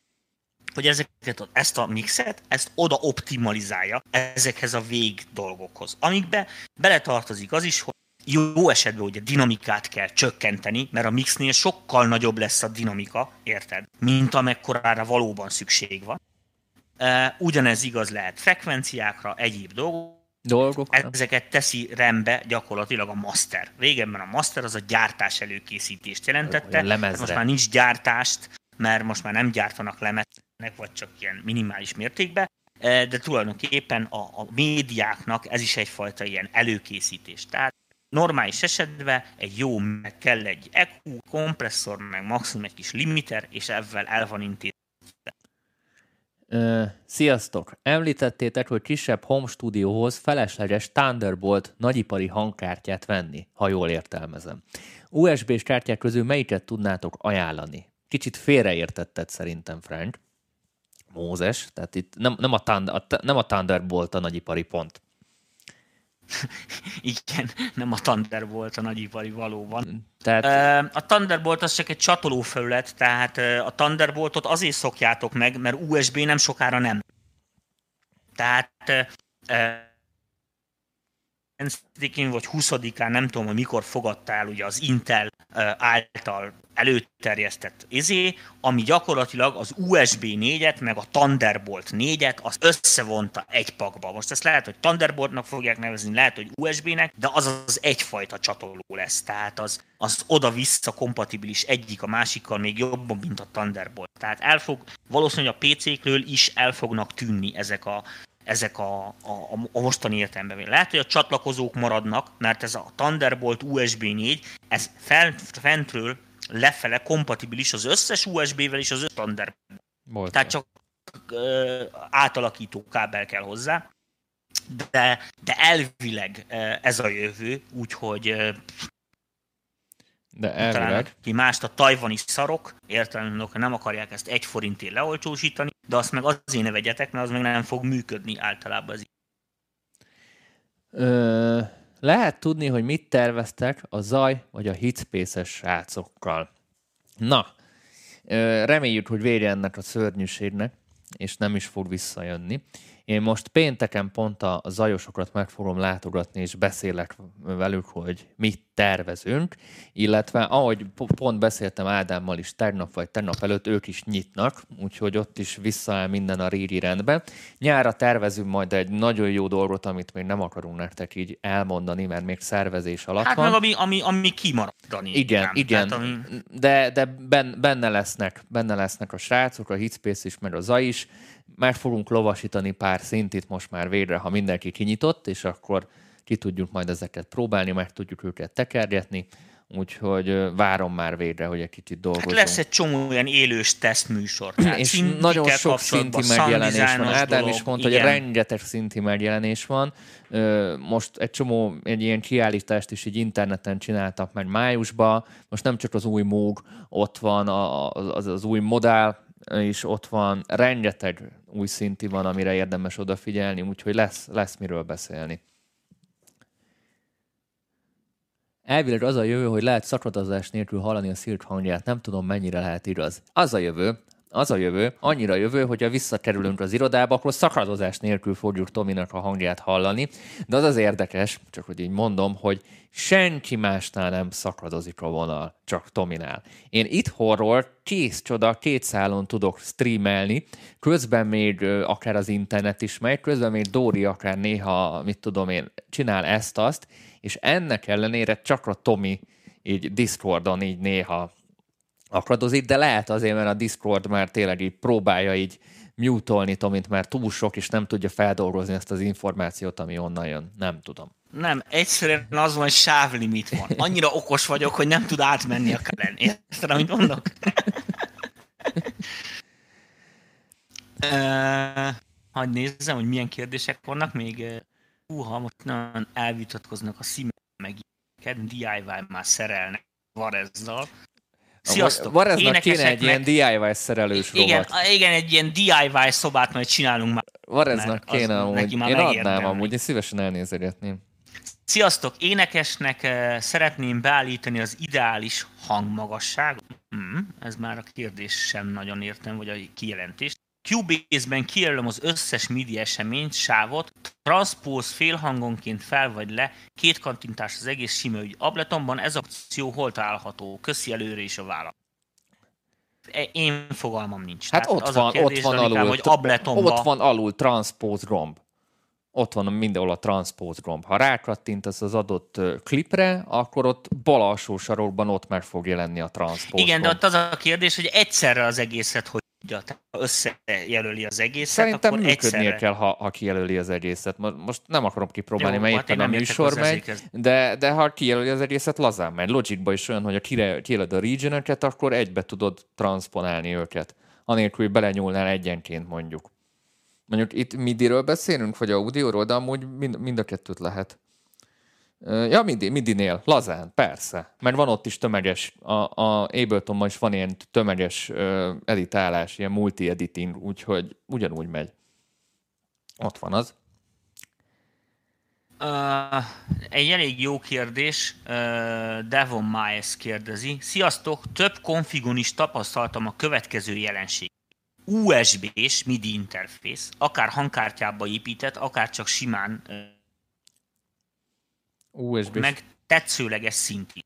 [SPEAKER 2] hogy ezeket, ezt a mixet, ezt oda optimalizálja ezekhez a vég dolgokhoz. Amikbe beletartozik az is, hogy jó esetben ugye dinamikát kell csökkenteni, mert a mixnél sokkal nagyobb lesz a dinamika, érted? Mint amekkorára valóban szükség van. Ugyanez igaz lehet frekvenciákra, egyéb dolgok.
[SPEAKER 1] Dolgok.
[SPEAKER 2] Ezeket teszi rendbe gyakorlatilag a master. Régebben a master az a gyártás előkészítést jelentette. Most már nincs gyártást, mert most már nem gyártanak lemeznek, vagy csak ilyen minimális mértékben, de tulajdonképpen a, a médiáknak ez is egyfajta ilyen előkészítés. Tehát normális esetben egy jó, meg kell egy EQ, kompresszor, meg maximum egy kis limiter, és ezzel el van intézve.
[SPEAKER 1] Sziasztok! Említettétek, hogy kisebb home stúdióhoz felesleges Thunderbolt nagyipari hangkártyát venni, ha jól értelmezem. USB-s kártyák közül melyiket tudnátok ajánlani? Kicsit félreértetted szerintem, Frank. Mózes, tehát itt nem, nem, a, Thunder, a, nem a Thunderbolt a nagyipari pont.
[SPEAKER 2] Igen, nem a Thunderbolt a nagyipari valóban. Tehát... A Thunderbolt az csak egy csatolófelület, tehát a Thunderboltot azért szokjátok meg, mert USB nem sokára nem. Tehát vagy 20-án, nem tudom, hogy mikor fogadtál ugye az Intel által előterjesztett izé, ami gyakorlatilag az USB 4-et, meg a Thunderbolt 4-et, az összevonta egy pakba. Most ezt lehet, hogy Thunderboltnak fogják nevezni, lehet, hogy USB-nek, de az az egyfajta csatoló lesz. Tehát az, az oda-vissza kompatibilis egyik a másikkal még jobban, mint a Thunderbolt. Tehát el fog, valószínűleg a PC-kről is el fognak tűnni ezek a ezek a, a, a mostani értelemben. Lehet, hogy a csatlakozók maradnak, mert ez a Thunderbolt USB 4, ez fent, fentről lefele kompatibilis az összes USB-vel és az összes Thunderbolt. Tehát csak ö, átalakító kábel kell hozzá. De, de elvileg ez a jövő, úgyhogy
[SPEAKER 1] de elvileg.
[SPEAKER 2] Ki mást a tajvani szarok, értelemben nem akarják ezt egy forintért leolcsósítani, de azt meg azért ne vegyetek, mert az meg nem fog működni általában az
[SPEAKER 1] Ö, lehet tudni, hogy mit terveztek a zaj vagy a hitspace-es srácokkal. Na, ö, reméljük, hogy vége ennek a szörnyűségnek, és nem is fog visszajönni. Én most pénteken pont a zajosokat meg fogom látogatni, és beszélek velük, hogy mit tervezünk, illetve ahogy pont beszéltem Ádámmal is tegnap vagy tegnap előtt, ők is nyitnak, úgyhogy ott is visszaáll minden a régi rendbe. Nyára tervezünk majd egy nagyon jó dolgot, amit még nem akarunk nektek így elmondani, mert még szervezés alatt
[SPEAKER 2] hát
[SPEAKER 1] van.
[SPEAKER 2] meg ami, ami, ami kimaradani.
[SPEAKER 1] Igen, nem. igen, Tehát, ami... de, de benne, lesznek, benne lesznek a srácok, a Hitspace is, meg a ZA is, meg fogunk lovasítani pár szintit most már végre, ha mindenki kinyitott, és akkor ki tudjuk majd ezeket próbálni, meg tudjuk őket tekergetni, úgyhogy várom már végre, hogy egy kicsit dolgozunk. Hát
[SPEAKER 2] lesz egy csomó olyan élős tesztműsor.
[SPEAKER 1] Tehát és nagyon sok szinti megjelenés van. Ádám is mondta, igen. hogy rengeteg szinti megjelenés van. Most egy csomó egy ilyen kiállítást is így interneten csináltak meg májusban. Most nem csak az új Moog, ott van az, az új modell, is ott van, rengeteg új szinti van, amire érdemes odafigyelni, úgyhogy lesz, lesz miről beszélni. Elvileg az a jövő, hogy lehet szakadozás nélkül hallani a szirk hangját, nem tudom mennyire lehet igaz. Az a jövő, az a jövő, annyira jövő, hogy ha visszakerülünk az irodába, akkor szakadozás nélkül fogjuk Tominak a hangját hallani. De az az érdekes, csak hogy így mondom, hogy senki másnál nem szakadozik a vonal, csak Tominál. Én itthonról kész csoda, két szálon tudok streamelni, közben még akár az internet is megy, közben még Dóri akár néha, mit tudom én, csinál ezt-azt, és ennek ellenére csak a Tomi így Discordon így néha akadozik, de lehet azért, mert a Discord már tényleg így próbálja így mutolni Tomint, mert túl sok, és nem tudja feldolgozni ezt az információt, ami onnan jön. Nem tudom.
[SPEAKER 2] Nem, egyszerűen az van, hogy sávlimit van. Annyira okos vagyok, hogy nem tud átmenni a kelen. Érted, amit mondok? uh, hagyj nézzem, hogy milyen kérdések vannak még. Húha, most nagyon elvitatkoznak a szíme meg DIY már szerelnek Varezzal.
[SPEAKER 1] Sziasztok! Vareznak kéne egy ilyen DIY szerelős
[SPEAKER 2] igen, rovat. Igen, egy ilyen DIY szobát majd csinálunk már
[SPEAKER 1] Vareznak kéne amúgy. Én adnám amúgy, én szívesen elnézegetném.
[SPEAKER 2] Sziasztok! Énekesnek uh, szeretném beállítani az ideális hangmagasságot. Hmm, ez már a kérdés sem nagyon értem, vagy a kijelentés. Cubase-ben kijelölöm az összes MIDI eseményt, sávot, transpose félhangonként fel vagy le, két kattintás az egész sima ügy. Abletonban ez a opció hol található? Köszi előre is a válasz. E, én fogalmam nincs.
[SPEAKER 1] Hát Tehát ott, van, kérdés, ott van alul, hogy Abletonba... ott van alul transpose gomb. Ott van mindenhol a transpose gomb. Ha rákattintasz az adott klipre, akkor ott bal alsó sarokban ott meg fog jelenni a transpose
[SPEAKER 2] Igen, gomb. de ott az a kérdés, hogy egyszerre az egészet hogy összejelöli az egészet,
[SPEAKER 1] Szerintem akkor működnie egyszerre... kell, ha, ha kijelöli az egészet. Most nem akarom kipróbálni, mert hát éppen a műsor megy, de, de ha kijelöli az egészet, lazán megy. Logicba is olyan, hogy ha kijelöd a region akkor egybe tudod transponálni őket. Anélkül, hogy belenyúlnál egyenként mondjuk. Mondjuk itt MIDI-ről beszélünk, vagy audióról, de amúgy mind, mind a kettőt lehet. Ja, MIDI, MIDI-nél, lazán, persze. Mert van ott is tömeges, a, a Abletonban is van ilyen tömeges uh, editálás, ilyen multi-editing, úgyhogy ugyanúgy megy. Ott van az.
[SPEAKER 2] Uh, egy elég jó kérdés, uh, Devon Miles kérdezi. Sziasztok, több konfigon is tapasztaltam a következő jelenség. USB-s MIDI interfész, akár hangkártyába épített, akár csak simán uh,
[SPEAKER 1] USB.
[SPEAKER 2] meg tetszőleges szinti.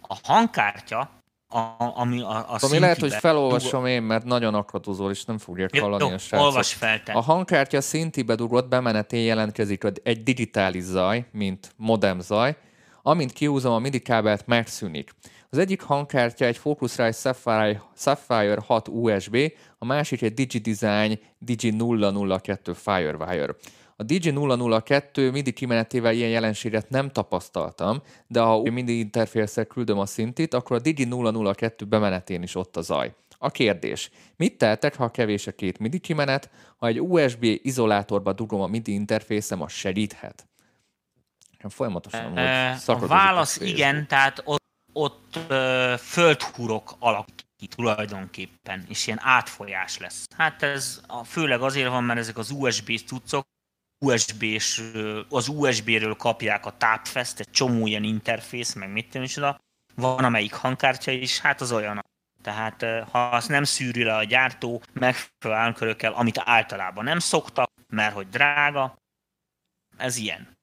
[SPEAKER 2] A hangkártya, a, ami a, a
[SPEAKER 1] Ami lehet, hogy felolvasom dugod... én, mert nagyon akadozol, és nem fogják hallani a srácok.
[SPEAKER 2] Olvas fel te.
[SPEAKER 1] A hangkártya szintibe dugott bemenetén jelentkezik egy digitális zaj, mint modem zaj, amint kihúzom a MIDI kábelt, megszűnik. Az egyik hangkártya egy Focusrite Sapphire, Sapphire 6 USB, a másik egy DigiDesign Digi 002 Firewire. A DJ002 MIDI kimenetével ilyen jelenséget nem tapasztaltam, de ha MIDI interfészel küldöm a szintit, akkor a Digi002 bemenetén is ott a zaj. A kérdés, mit tehetek, ha kevés a két MIDI kimenet, ha egy USB izolátorba dugom a MIDI interfészem, az segíthet? Folyamatosan
[SPEAKER 2] e, A válasz a igen, tehát ott, ott ö, földhurok alak ki tulajdonképpen, és ilyen átfolyás lesz. Hát ez a, főleg azért van, mert ezek az USB cuccok USB-s, az USB-ről kapják a tápfest, egy csomó ilyen interfész, meg mit tudom is oda. Van amelyik hangkártya is, hát az olyan. Tehát ha azt nem szűri le a gyártó megfelelő államkörökkel, amit általában nem szoktak, mert hogy drága, ez ilyen.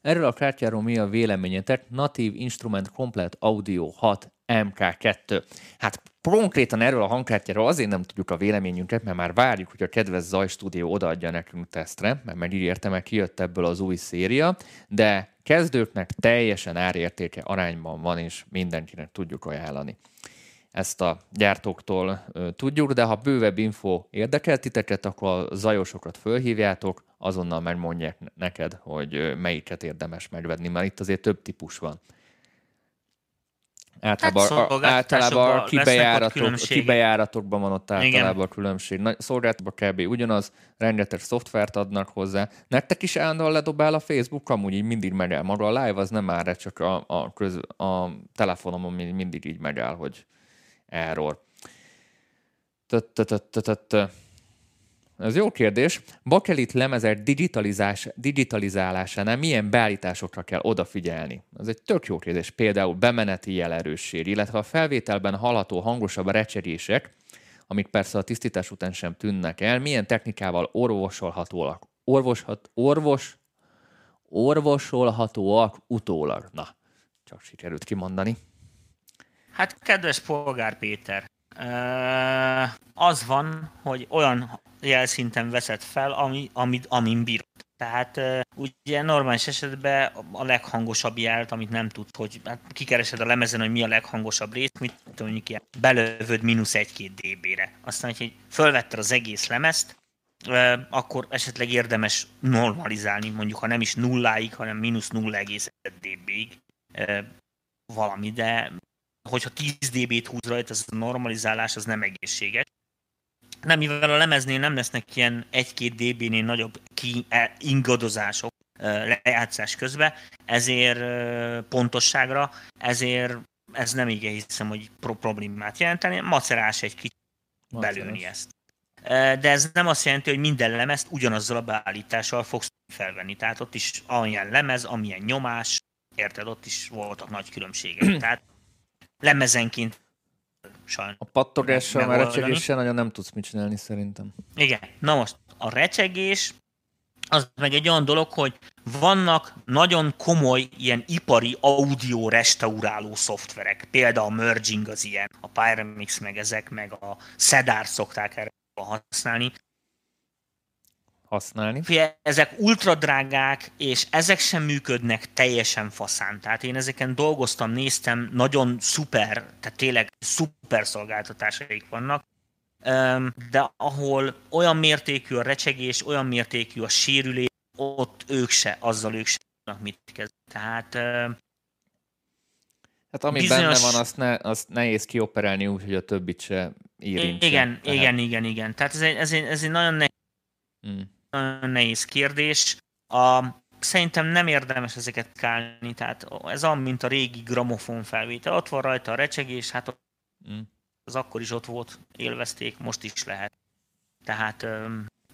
[SPEAKER 1] Erről a kártyáról mi a véleményetek? Native Instrument Complete Audio 6 MK2. Hát konkrétan erről a hangkártyáról azért nem tudjuk a véleményünket, mert már várjuk, hogy a kedves Zaj Studio odaadja nekünk tesztre, mert megígérte, meg kijött ebből az új széria, de kezdőknek teljesen árértéke arányban van, és mindenkinek tudjuk ajánlani. Ezt a gyártóktól tudjuk, de ha bővebb info érdekel titeket, akkor a zajosokat fölhívjátok, azonnal megmondják neked, hogy melyiket érdemes megvedni, mert itt azért több típus van. Általában, hát általában a kibejáratok, kibejáratokban van ott általában Igen. a különbség. Nagy szolgáltatban kb. ugyanaz, rengeteg szoftvert adnak hozzá. Nektek is állandóan ledobál a Facebook, amúgy így mindig megáll. Maga a live az nem már csak a, a, köz, a telefonomon mindig így megáll, hogy error. Ez jó kérdés. Bakelit lemezek digitalizás, digitalizálásánál milyen beállításokra kell odafigyelni? Ez egy tök jó kérdés. Például bemeneti jelerősség, illetve a felvételben hallható hangosabb recserések, amik persze a tisztítás után sem tűnnek el, milyen technikával orvosolhatóak? Orvoshat, orvos, orvosolhatóak utólag. Na, csak sikerült kimondani.
[SPEAKER 2] Hát, kedves polgár Péter, az van, hogy olyan jelszinten veszed fel, ami, amit, amin bírod. Tehát ugye normális esetben a leghangosabb jelt, amit nem tud, hogy hát kikeresed a lemezen, hogy mi a leghangosabb rész, mit mondjuk ilyen, belövöd mínusz 1-2 dB-re. Aztán, hogy fölvetted az egész lemezt, akkor esetleg érdemes normalizálni, mondjuk ha nem is nulláig, hanem mínusz 0,1 dB-ig valami, de hogyha 10 dB-t húz rajta, ez a normalizálás az nem egészséges. Nem, mivel a lemeznél nem lesznek ilyen 1-2 dB-nél nagyobb ki, e, ingadozások lejátszás közben, ezért pontosságra, ezért ez nem igen hiszem, hogy pro- problémát jelenteni. Macerás egy kicsit belőni ezt. De ez nem azt jelenti, hogy minden lemezt ugyanazzal a beállítással fogsz felvenni. Tehát ott is amilyen lemez, amilyen nyomás, érted, ott is voltak nagy különbségek. Tehát lemezenként
[SPEAKER 1] sajnos. A pattogással, már recsegéssel nagyon nem tudsz mit csinálni szerintem.
[SPEAKER 2] Igen. Na most, a recsegés az meg egy olyan dolog, hogy vannak nagyon komoly ilyen ipari audio restauráló szoftverek. Például a Merging az ilyen, a Pyramix meg ezek, meg a Sedar szokták erre használni.
[SPEAKER 1] Használni.
[SPEAKER 2] Fie, ezek ultra drágák, és ezek sem működnek teljesen faszán. Tehát én ezeken dolgoztam, néztem, nagyon szuper, tehát tényleg szuper szolgáltatásaik vannak, de ahol olyan mértékű a recsegés, olyan mértékű a sérülés, ott ők se, azzal ők se tudnak mit kezdeni. Tehát
[SPEAKER 1] Hát ami bizonyos... benne van, azt, ne, azt nehéz kioperálni úgy, hogy a többit se érintse.
[SPEAKER 2] Igen, tehát... igen, igen, igen. Tehát ez egy, ez egy, ez egy nagyon, nehéz, hmm. Nagyon nehéz kérdés. A, szerintem nem érdemes ezeket kálni, tehát ez olyan, mint a régi gramofon felvétel. Ott van rajta a recsegés, hát hmm. az akkor is ott volt, élvezték, most is lehet. Tehát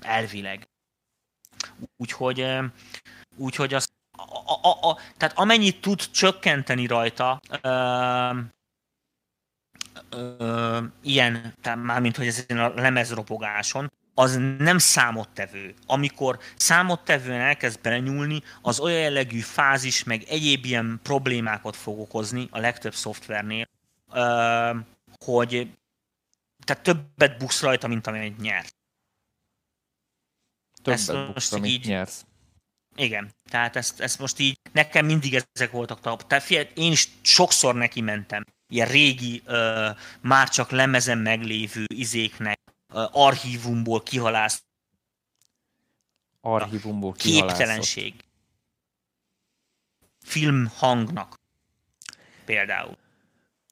[SPEAKER 2] elvileg. Úgyhogy, úgyhogy azt a, a, a, tehát amennyit tud csökkenteni rajta, ö, ö, ilyen, tehát mármint, hogy ez a lemezropogáson, az nem számottevő. Amikor számottevően elkezd belenyúlni, az olyan jellegű fázis, meg egyéb ilyen problémákat fog okozni a legtöbb szoftvernél, ö, hogy tehát többet buksz rajta, mint amennyit nyert.
[SPEAKER 1] Többet buksz, amit így, nyersz.
[SPEAKER 2] Igen, tehát ezt, ezt most így, nekem mindig ezek voltak tap. Tehát figyelj, én is sokszor neki mentem ilyen régi, uh, már csak lemezen meglévő izéknek, archívumból kihalász.
[SPEAKER 1] Archívumból kihalászott.
[SPEAKER 2] Képtelenség. Filmhangnak például.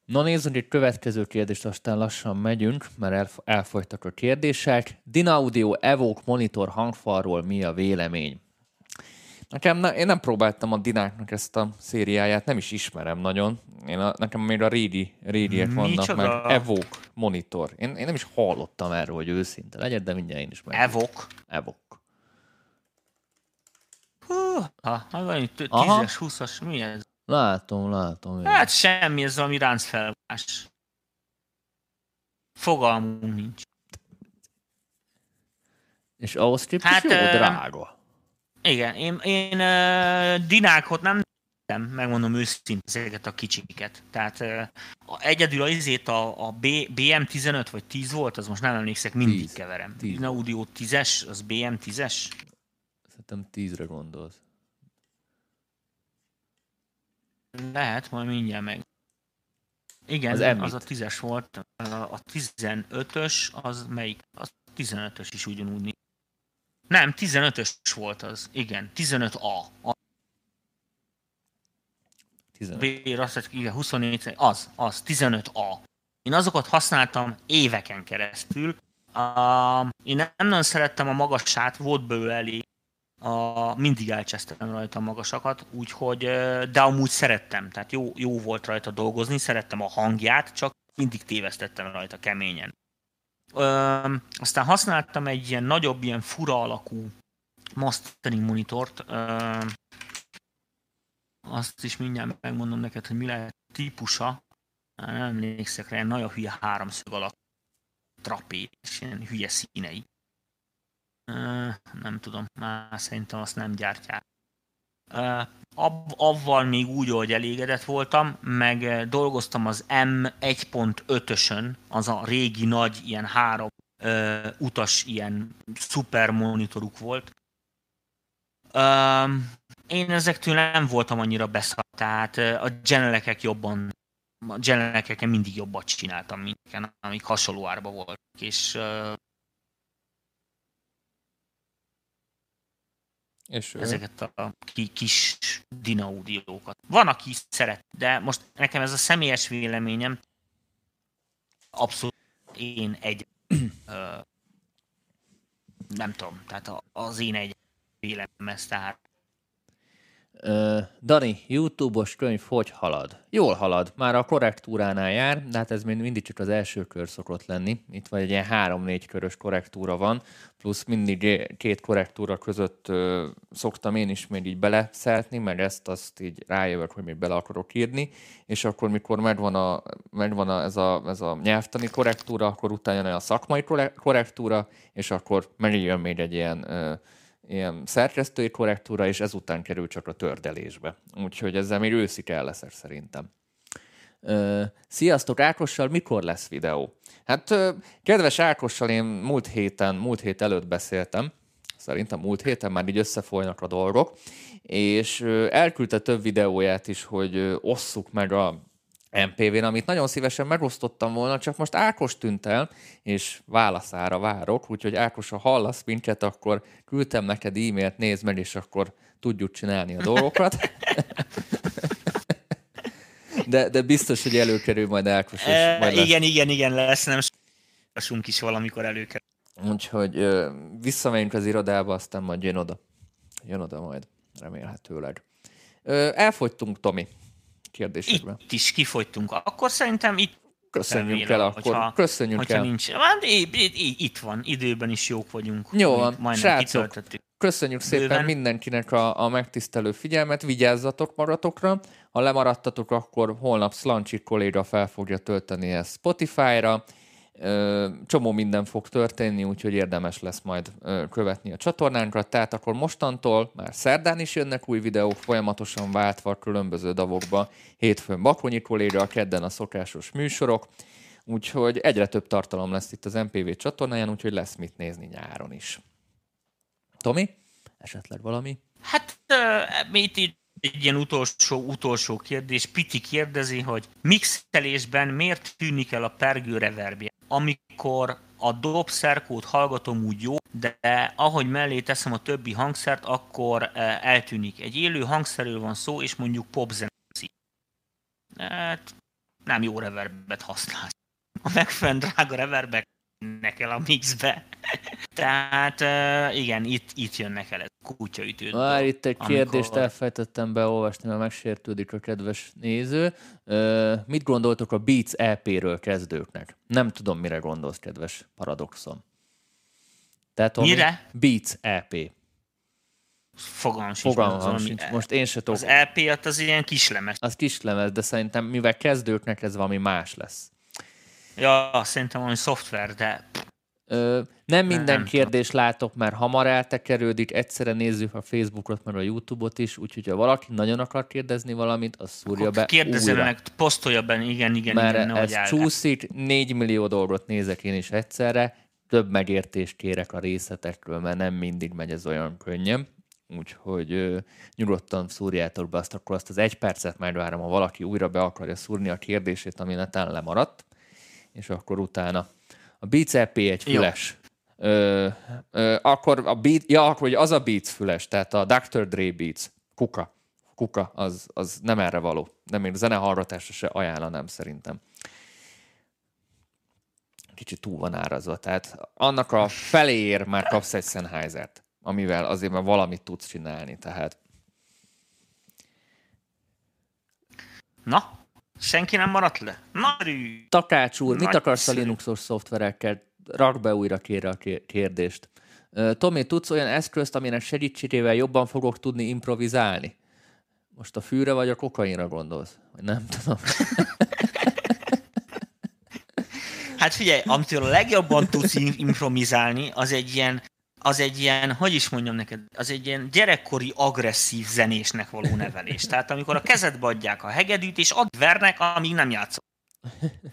[SPEAKER 1] Na nézzünk egy következő kérdést, aztán lassan megyünk, mert elf- elfogytak a kérdések. Dinaudio Evoke monitor hangfalról mi a vélemény? Nekem, ne, én nem próbáltam a Dináknak ezt a szériáját, nem is ismerem nagyon. Én a, nekem még a rédi, rédiek vannak csak meg. A... Evoke monitor. Én, én nem is hallottam erről, hogy őszinte legyen, de mindjárt én is meg.
[SPEAKER 2] Evoke?
[SPEAKER 1] Evoke.
[SPEAKER 2] Hú, ha, 10-es, 20-as, mi ez?
[SPEAKER 1] Látom, látom.
[SPEAKER 2] Hát semmi, ez valami ráncfelvás. Fogalmunk nincs.
[SPEAKER 1] És ahhoz képest hát, jó uh, drága.
[SPEAKER 2] Igen, én, én uh, dinákot nem nem, megmondom őszintén ezeket a kicsiket. Tehát uh, egyedül az izét a, a B, BM15 vagy 10 volt, az most nem emlékszek, mindig 10, keverem. 10. Audio 10-es, az BM10-es?
[SPEAKER 1] Szerintem 10-re gondolsz.
[SPEAKER 2] Lehet, majd mindjárt meg. Igen, az, az a 10-es volt. A 15-ös, az melyik? Az 15-ös is ugyanúgy nem, 15-ös volt az. Igen, 15A. A 15. B, azt, igen, 24, az, az, 15A. Én azokat használtam éveken keresztül. Uh, én nem nagyon szerettem a magasát, volt belőle elég. Uh, mindig elcsesztem rajta a magasakat, úgyhogy, de amúgy szerettem, tehát jó, jó volt rajta dolgozni, szerettem a hangját, csak mindig tévesztettem rajta keményen. Ö, aztán használtam egy ilyen nagyobb, ilyen fura alakú mastering monitort. Ö, azt is mindjárt megmondom neked, hogy mi lehet típusa. Nem emlékszek rá, nagyon hülye háromszög alak trapé, és ilyen hülye színei. Ö, nem tudom, már szerintem azt nem gyártják. Ab, avval még úgy, hogy elégedett voltam, meg dolgoztam az M1.5-ösön, az a régi nagy, ilyen három ö, utas, ilyen szuper monitoruk volt. Ö, én ezektől nem voltam annyira beszart, tehát a genelekek jobban, a genelekeken mindig jobbat csináltam, mint amik hasonló árba voltak, és És ezeket a kis dinaudiókat. Van, aki szeret, de most nekem ez a személyes véleményem, abszolút én egy nem tudom, tehát az én egy véleményem ez, tehát
[SPEAKER 1] Dani, YouTube-os könyv hogy halad? Jól halad, már a korrektúránál jár, de hát ez még mindig csak az első kör szokott lenni. Itt vagy egy ilyen három-négy körös korrektúra van, plusz mindig két korrektúra között ö, szoktam én is még így beleszeretni, mert ezt azt így rájövök, hogy még bele akarok írni, és akkor mikor megvan, a, megvan a, ez, a, ez a nyelvtani korrektúra, akkor utána jön a szakmai korrektúra, és akkor megjön még egy ilyen ö, ilyen szerkesztői korrektúra, és ezután kerül csak a tördelésbe. Úgyhogy ezzel még őszi kell leszek szerintem. sziasztok, Ákossal mikor lesz videó? Hát, kedves Ákossal én múlt héten, múlt hét előtt beszéltem, szerintem múlt héten már így összefolynak a dolgok, és elküldte több videóját is, hogy osszuk meg a MPV-n, amit nagyon szívesen megosztottam volna, csak most Ákos tűnt el, és válaszára várok, úgyhogy Ákos, ha hallasz minket, akkor küldtem neked e-mailt, nézd meg, és akkor tudjuk csinálni a dolgokat. de, de biztos, hogy előkerül majd Ákos.
[SPEAKER 2] E, majd igen, lesz. igen, igen, lesz, nem sunk is valamikor előkerül.
[SPEAKER 1] Úgyhogy visszamegyünk az irodába, aztán majd jön oda. Jön oda majd, remélhetőleg. elfogytunk, Tomi kérdésekben.
[SPEAKER 2] Itt is kifogytunk. Akkor szerintem itt
[SPEAKER 1] Köszönjük el akkor. Hogyha, Köszönjük
[SPEAKER 2] hogyha el. Nincs, hát, itt van, időben is jók vagyunk.
[SPEAKER 1] Jó van, srácok. Köszönjük szépen Bőven. mindenkinek a, a megtisztelő figyelmet, vigyázzatok maratokra. Ha lemaradtatok, akkor holnap Slancsik kolléga fel fogja tölteni ezt Spotify-ra csomó minden fog történni, úgyhogy érdemes lesz majd követni a csatornánkat. Tehát akkor mostantól már szerdán is jönnek új videók, folyamatosan váltva különböző davokba. Hétfőn Bakonyi kolléga, kedden a szokásos műsorok, úgyhogy egyre több tartalom lesz itt az MPV csatornáján, úgyhogy lesz mit nézni nyáron is. Tomi, esetleg valami?
[SPEAKER 2] Hát, uh, mit itt egy ilyen utolsó, utolsó kérdés. Piti kérdezi, hogy mixelésben miért tűnik el a pergő reverbje? Amikor a dobszerkót hallgatom úgy jó, de ahogy mellé teszem a többi hangszert, akkor e, eltűnik. Egy élő hangszerről van szó, és mondjuk popzene. Hát nem jó reverbet használsz. A megfelelően drága reverbek nekel a mixbe. Tehát igen, itt, itt jönnek el ez kutyaütő.
[SPEAKER 1] Már itt egy kérdést amikor... elfejtettem beolvasni, mert megsértődik a kedves néző. mit gondoltok a Beats EP-ről kezdőknek? Nem tudom, mire gondolsz, kedves paradoxon. Tehát,
[SPEAKER 2] mire?
[SPEAKER 1] Beats EP.
[SPEAKER 2] Fogalmam
[SPEAKER 1] sincs. Fogalmam sincs. E- Most én se tudok.
[SPEAKER 2] Az EP az ilyen kislemez.
[SPEAKER 1] Az kislemez, de szerintem mivel kezdőknek ez valami más lesz.
[SPEAKER 2] Ja, szerintem valami szoftver, de...
[SPEAKER 1] Ö, nem minden nem kérdés tudom. látok, mert hamar eltekerődik, egyszerre nézzük a Facebookot, meg a YouTube-ot is, úgyhogy ha valaki nagyon akar kérdezni valamit, az szúrja Akkor be
[SPEAKER 2] Kérdezze meg, posztolja benne, igen, igen,
[SPEAKER 1] mert
[SPEAKER 2] igen.
[SPEAKER 1] ez csúszik, négy millió dolgot nézek én is egyszerre, több megértést kérek a részletekről, mert nem mindig megy ez olyan könnyen. Úgyhogy ö, nyugodtan szúrjátok be azt, akkor azt az egy percet megvárom, ha valaki újra be akarja szúrni a kérdését, ami netán lemaradt és akkor utána a Beats EP egy füles. Ö, ö, akkor a beat, ja, akkor az a Beats füles, tehát a Dr. Dre Beats, kuka. Kuka, az, az nem erre való. Nem én zenehallgatásra se ajánlanám szerintem. Kicsit túl van árazva, tehát annak a feléért már kapsz egy Sennheiser-t, amivel azért már valamit tudsz csinálni, tehát
[SPEAKER 2] Na, Senki nem maradt le?
[SPEAKER 1] Nagyrű! Takács úr, mit akarsz a Linuxos szoftverekkel? Rak be újra kérre a kérdést. Tomi, tudsz olyan eszközt, aminek segítségével jobban fogok tudni improvizálni? Most a fűre vagy a kokainra gondolsz? Nem tudom.
[SPEAKER 2] Hát figyelj, amitől a legjobban tudsz improvizálni, az egy ilyen az egy ilyen, hogy is mondjam neked, az egy ilyen gyerekkori agresszív zenésnek való nevelés. Tehát amikor a kezedbe adják a hegedűt, és ad vernek, amíg nem játszol.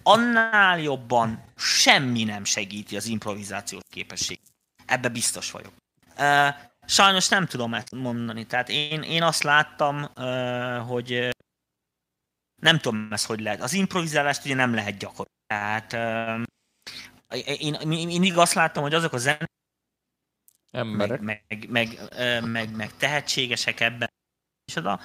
[SPEAKER 2] Annál jobban semmi nem segíti az improvizációs képesség. Ebbe biztos vagyok. Sajnos nem tudom ezt mondani. Tehát én, én azt láttam, hogy nem tudom ezt, hogy lehet. Az improvizálást ugye nem lehet gyakorolni. Tehát én, én mindig azt láttam, hogy azok a zenék,
[SPEAKER 1] Emberek.
[SPEAKER 2] Meg, meg, meg, meg, meg tehetségesek ebben, és oda,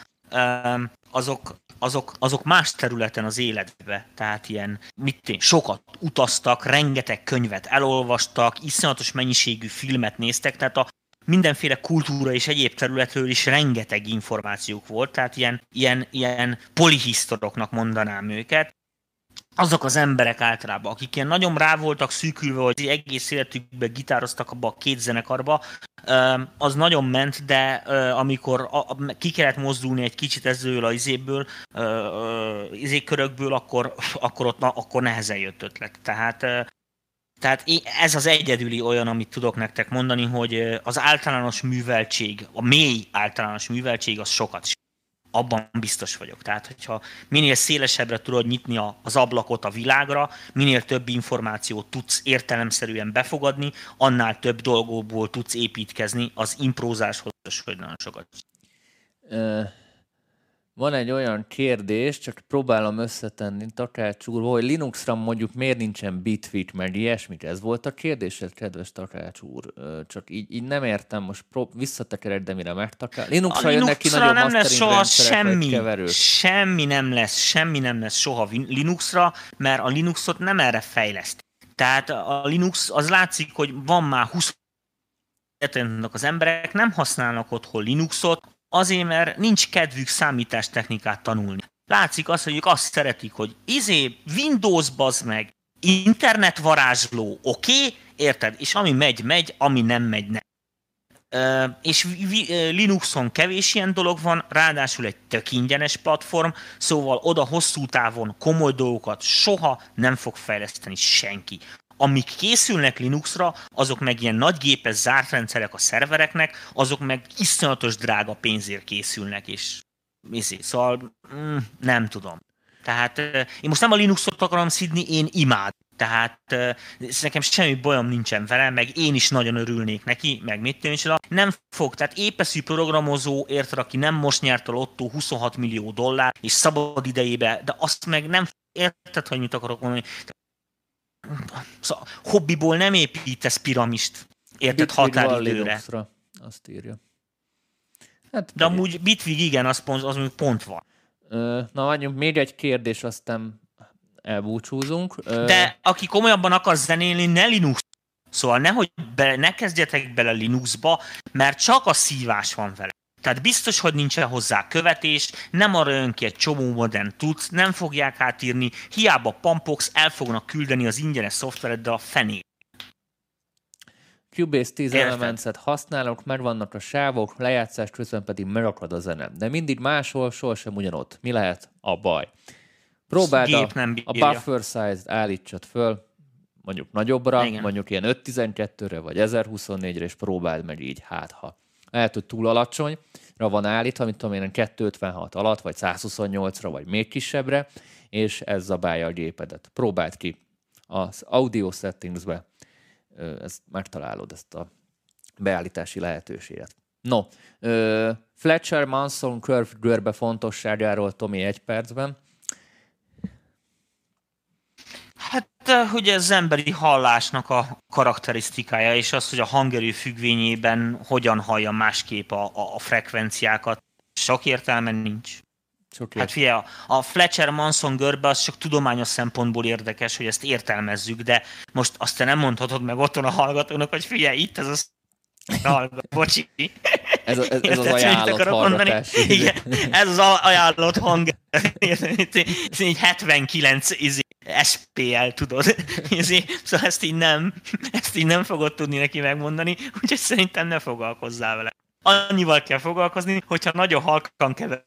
[SPEAKER 2] azok, azok, azok más területen az életbe, tehát ilyen, mit én, sokat utaztak, rengeteg könyvet elolvastak, iszonyatos mennyiségű filmet néztek, tehát a mindenféle kultúra és egyéb területről is rengeteg információk volt, tehát ilyen, ilyen, ilyen polihisztoroknak mondanám őket, azok az emberek általában, akik ilyen nagyon rá voltak szűkülve, hogy egész életükben gitároztak abba a két zenekarba, az nagyon ment, de amikor ki kellett mozdulni egy kicsit ezzel a izéből, izékörökből, akkor, akkor ott akkor nehezen jött ötlet. Tehát tehát ez az egyedüli olyan, amit tudok nektek mondani, hogy az általános műveltség, a mély általános műveltség az sokat abban biztos vagyok. Tehát, hogyha minél szélesebbre tudod nyitni az ablakot a világra, minél több információt tudsz értelemszerűen befogadni, annál több dolgokból tudsz építkezni az imprózáshoz, hogy nagyon sokat.
[SPEAKER 1] Van egy olyan kérdés, csak próbálom összetenni Takács úr, hogy Linuxra mondjuk miért nincsen Bitwit, meg ilyesmit. Ez volt a kérdésed, kedves Takács úr. Csak így, így nem értem, most prób- visszatekered, de mire megtakál.
[SPEAKER 2] Linuxra, a Linuxra ki nagyobb nem lesz soha semmi, semmi nem lesz, semmi nem lesz soha Linuxra, mert a Linuxot nem erre fejleszt. Tehát a Linux, az látszik, hogy van már 20 az emberek nem használnak otthon Linuxot, Azért, mert nincs kedvük számítástechnikát tanulni. Látszik az, hogy ők azt szeretik, hogy izé, Windows bazd meg, internet varázsló, oké, okay? érted? És ami megy, megy, ami nem megy, nem. Uh, és Linuxon kevés ilyen dolog van, ráadásul egy tök ingyenes platform, szóval oda hosszú távon komoly dolgokat soha nem fog fejleszteni senki amik készülnek Linuxra, azok meg ilyen nagygépes zárt rendszerek a szervereknek, azok meg iszonyatos drága pénzért készülnek, és izé, szóval mm, nem tudom. Tehát én most nem a Linuxot akarom szidni, én imád. Tehát nekem semmi bajom nincsen vele, meg én is nagyon örülnék neki, meg mit tűncsen. Nem fog, tehát épeszű programozó, érted, aki nem most nyert a lottó 26 millió dollár, és szabad idejébe, de azt meg nem érted, hogy mit akarok mondani. Szóval hobbiból nem építesz piramist, érted, határidőre.
[SPEAKER 1] azt írja.
[SPEAKER 2] Hát, De amúgy Bitvig igen, az pont, az mondjuk pont van.
[SPEAKER 1] Na, mondjuk még egy kérdés, aztán elbúcsúzunk.
[SPEAKER 2] De aki komolyabban akar zenélni, ne Linux. Szóval nehogy be, ne kezdjetek bele Linuxba, mert csak a szívás van vele. Tehát biztos, hogy nincsen hozzá követés, nem arra jön ki egy csomó modern tudsz, nem fogják átírni, hiába Pampox el fognak küldeni az ingyenes szoftveret, de a fené.
[SPEAKER 1] Cubase 10 elementet használok, megvannak a sávok, lejátszás közben pedig megakad a zene. De mindig máshol, sohasem ugyanott. Mi lehet a baj? Próbáld a, a buffer size-t állítsad föl, mondjuk nagyobbra, Igen. mondjuk ilyen 512-re vagy 1024-re, és próbáld meg így, hát ha lehet, hogy túl alacsonyra van állítva, mint tudom én, 256 alatt, vagy 128-ra, vagy még kisebbre, és ez zabálja a gépedet. Próbáld ki az audio settingsbe, ezt megtalálod, ezt a beállítási lehetőséget. No, Fletcher Manson Curve görbe fontosságáról Tomi egy percben.
[SPEAKER 2] Hát, hogy ez emberi hallásnak a karakterisztikája, és az, hogy a hangerő függvényében hogyan hallja másképp a, a, a frekvenciákat. Sok értelme nincs. Sok hát figyelj, a Fletcher Manson görbe az csak tudományos szempontból érdekes, hogy ezt értelmezzük, de most azt te nem mondhatod meg otthon a hallgatónak, hogy figyelj, itt ez az hallgat, bocsi.
[SPEAKER 1] Ez, a, ez, ez az ajánlott mondani?
[SPEAKER 2] Igen, ez az ajánlott hang. Egy 79 izé, SPL, tudod. szóval ezt így, nem, ezt így nem fogod tudni neki megmondani, úgyhogy szerintem ne foglalkozzál vele. Annyival kell foglalkozni, hogyha nagyon halkan kever,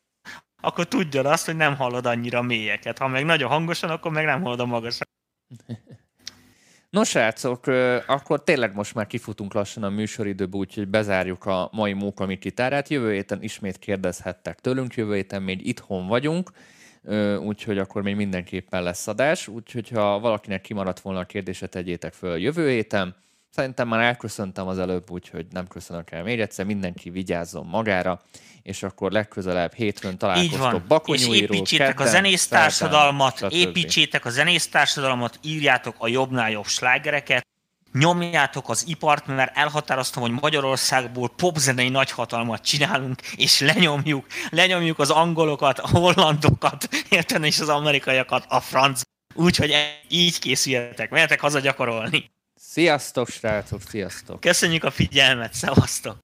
[SPEAKER 2] akkor tudja azt, hogy nem hallod annyira mélyeket. Ha meg nagyon hangosan, akkor meg nem hallod a magasan.
[SPEAKER 1] Nos, srácok, akkor tényleg most már kifutunk lassan a műsoridőbe, úgyhogy bezárjuk a mai Móka Mikitárát. Jövő héten ismét kérdezhettek tőlünk, jövő héten még itthon vagyunk úgyhogy akkor még mindenképpen lesz adás, úgyhogy ha valakinek kimaradt volna a kérdése, tegyétek föl jövő héten. Szerintem már elköszöntem az előbb, úgyhogy nem köszönök el még egyszer, mindenki vigyázzon magára, és akkor legközelebb hétfőn találkoztok Bakonyúiról,
[SPEAKER 2] És építsétek a zenésztársadalmat, építsétek a zenésztársadalmat, írjátok a jobbnál jobb slágereket, nyomjátok az ipart, mert elhatároztam, hogy Magyarországból popzenei nagyhatalmat csinálunk, és lenyomjuk, lenyomjuk az angolokat, a hollandokat, érted, és az amerikaiakat, a franc. Úgyhogy e- így készüljetek, mehetek haza gyakorolni.
[SPEAKER 1] Sziasztok, srácok, sziasztok!
[SPEAKER 2] Köszönjük a figyelmet, szevasztok!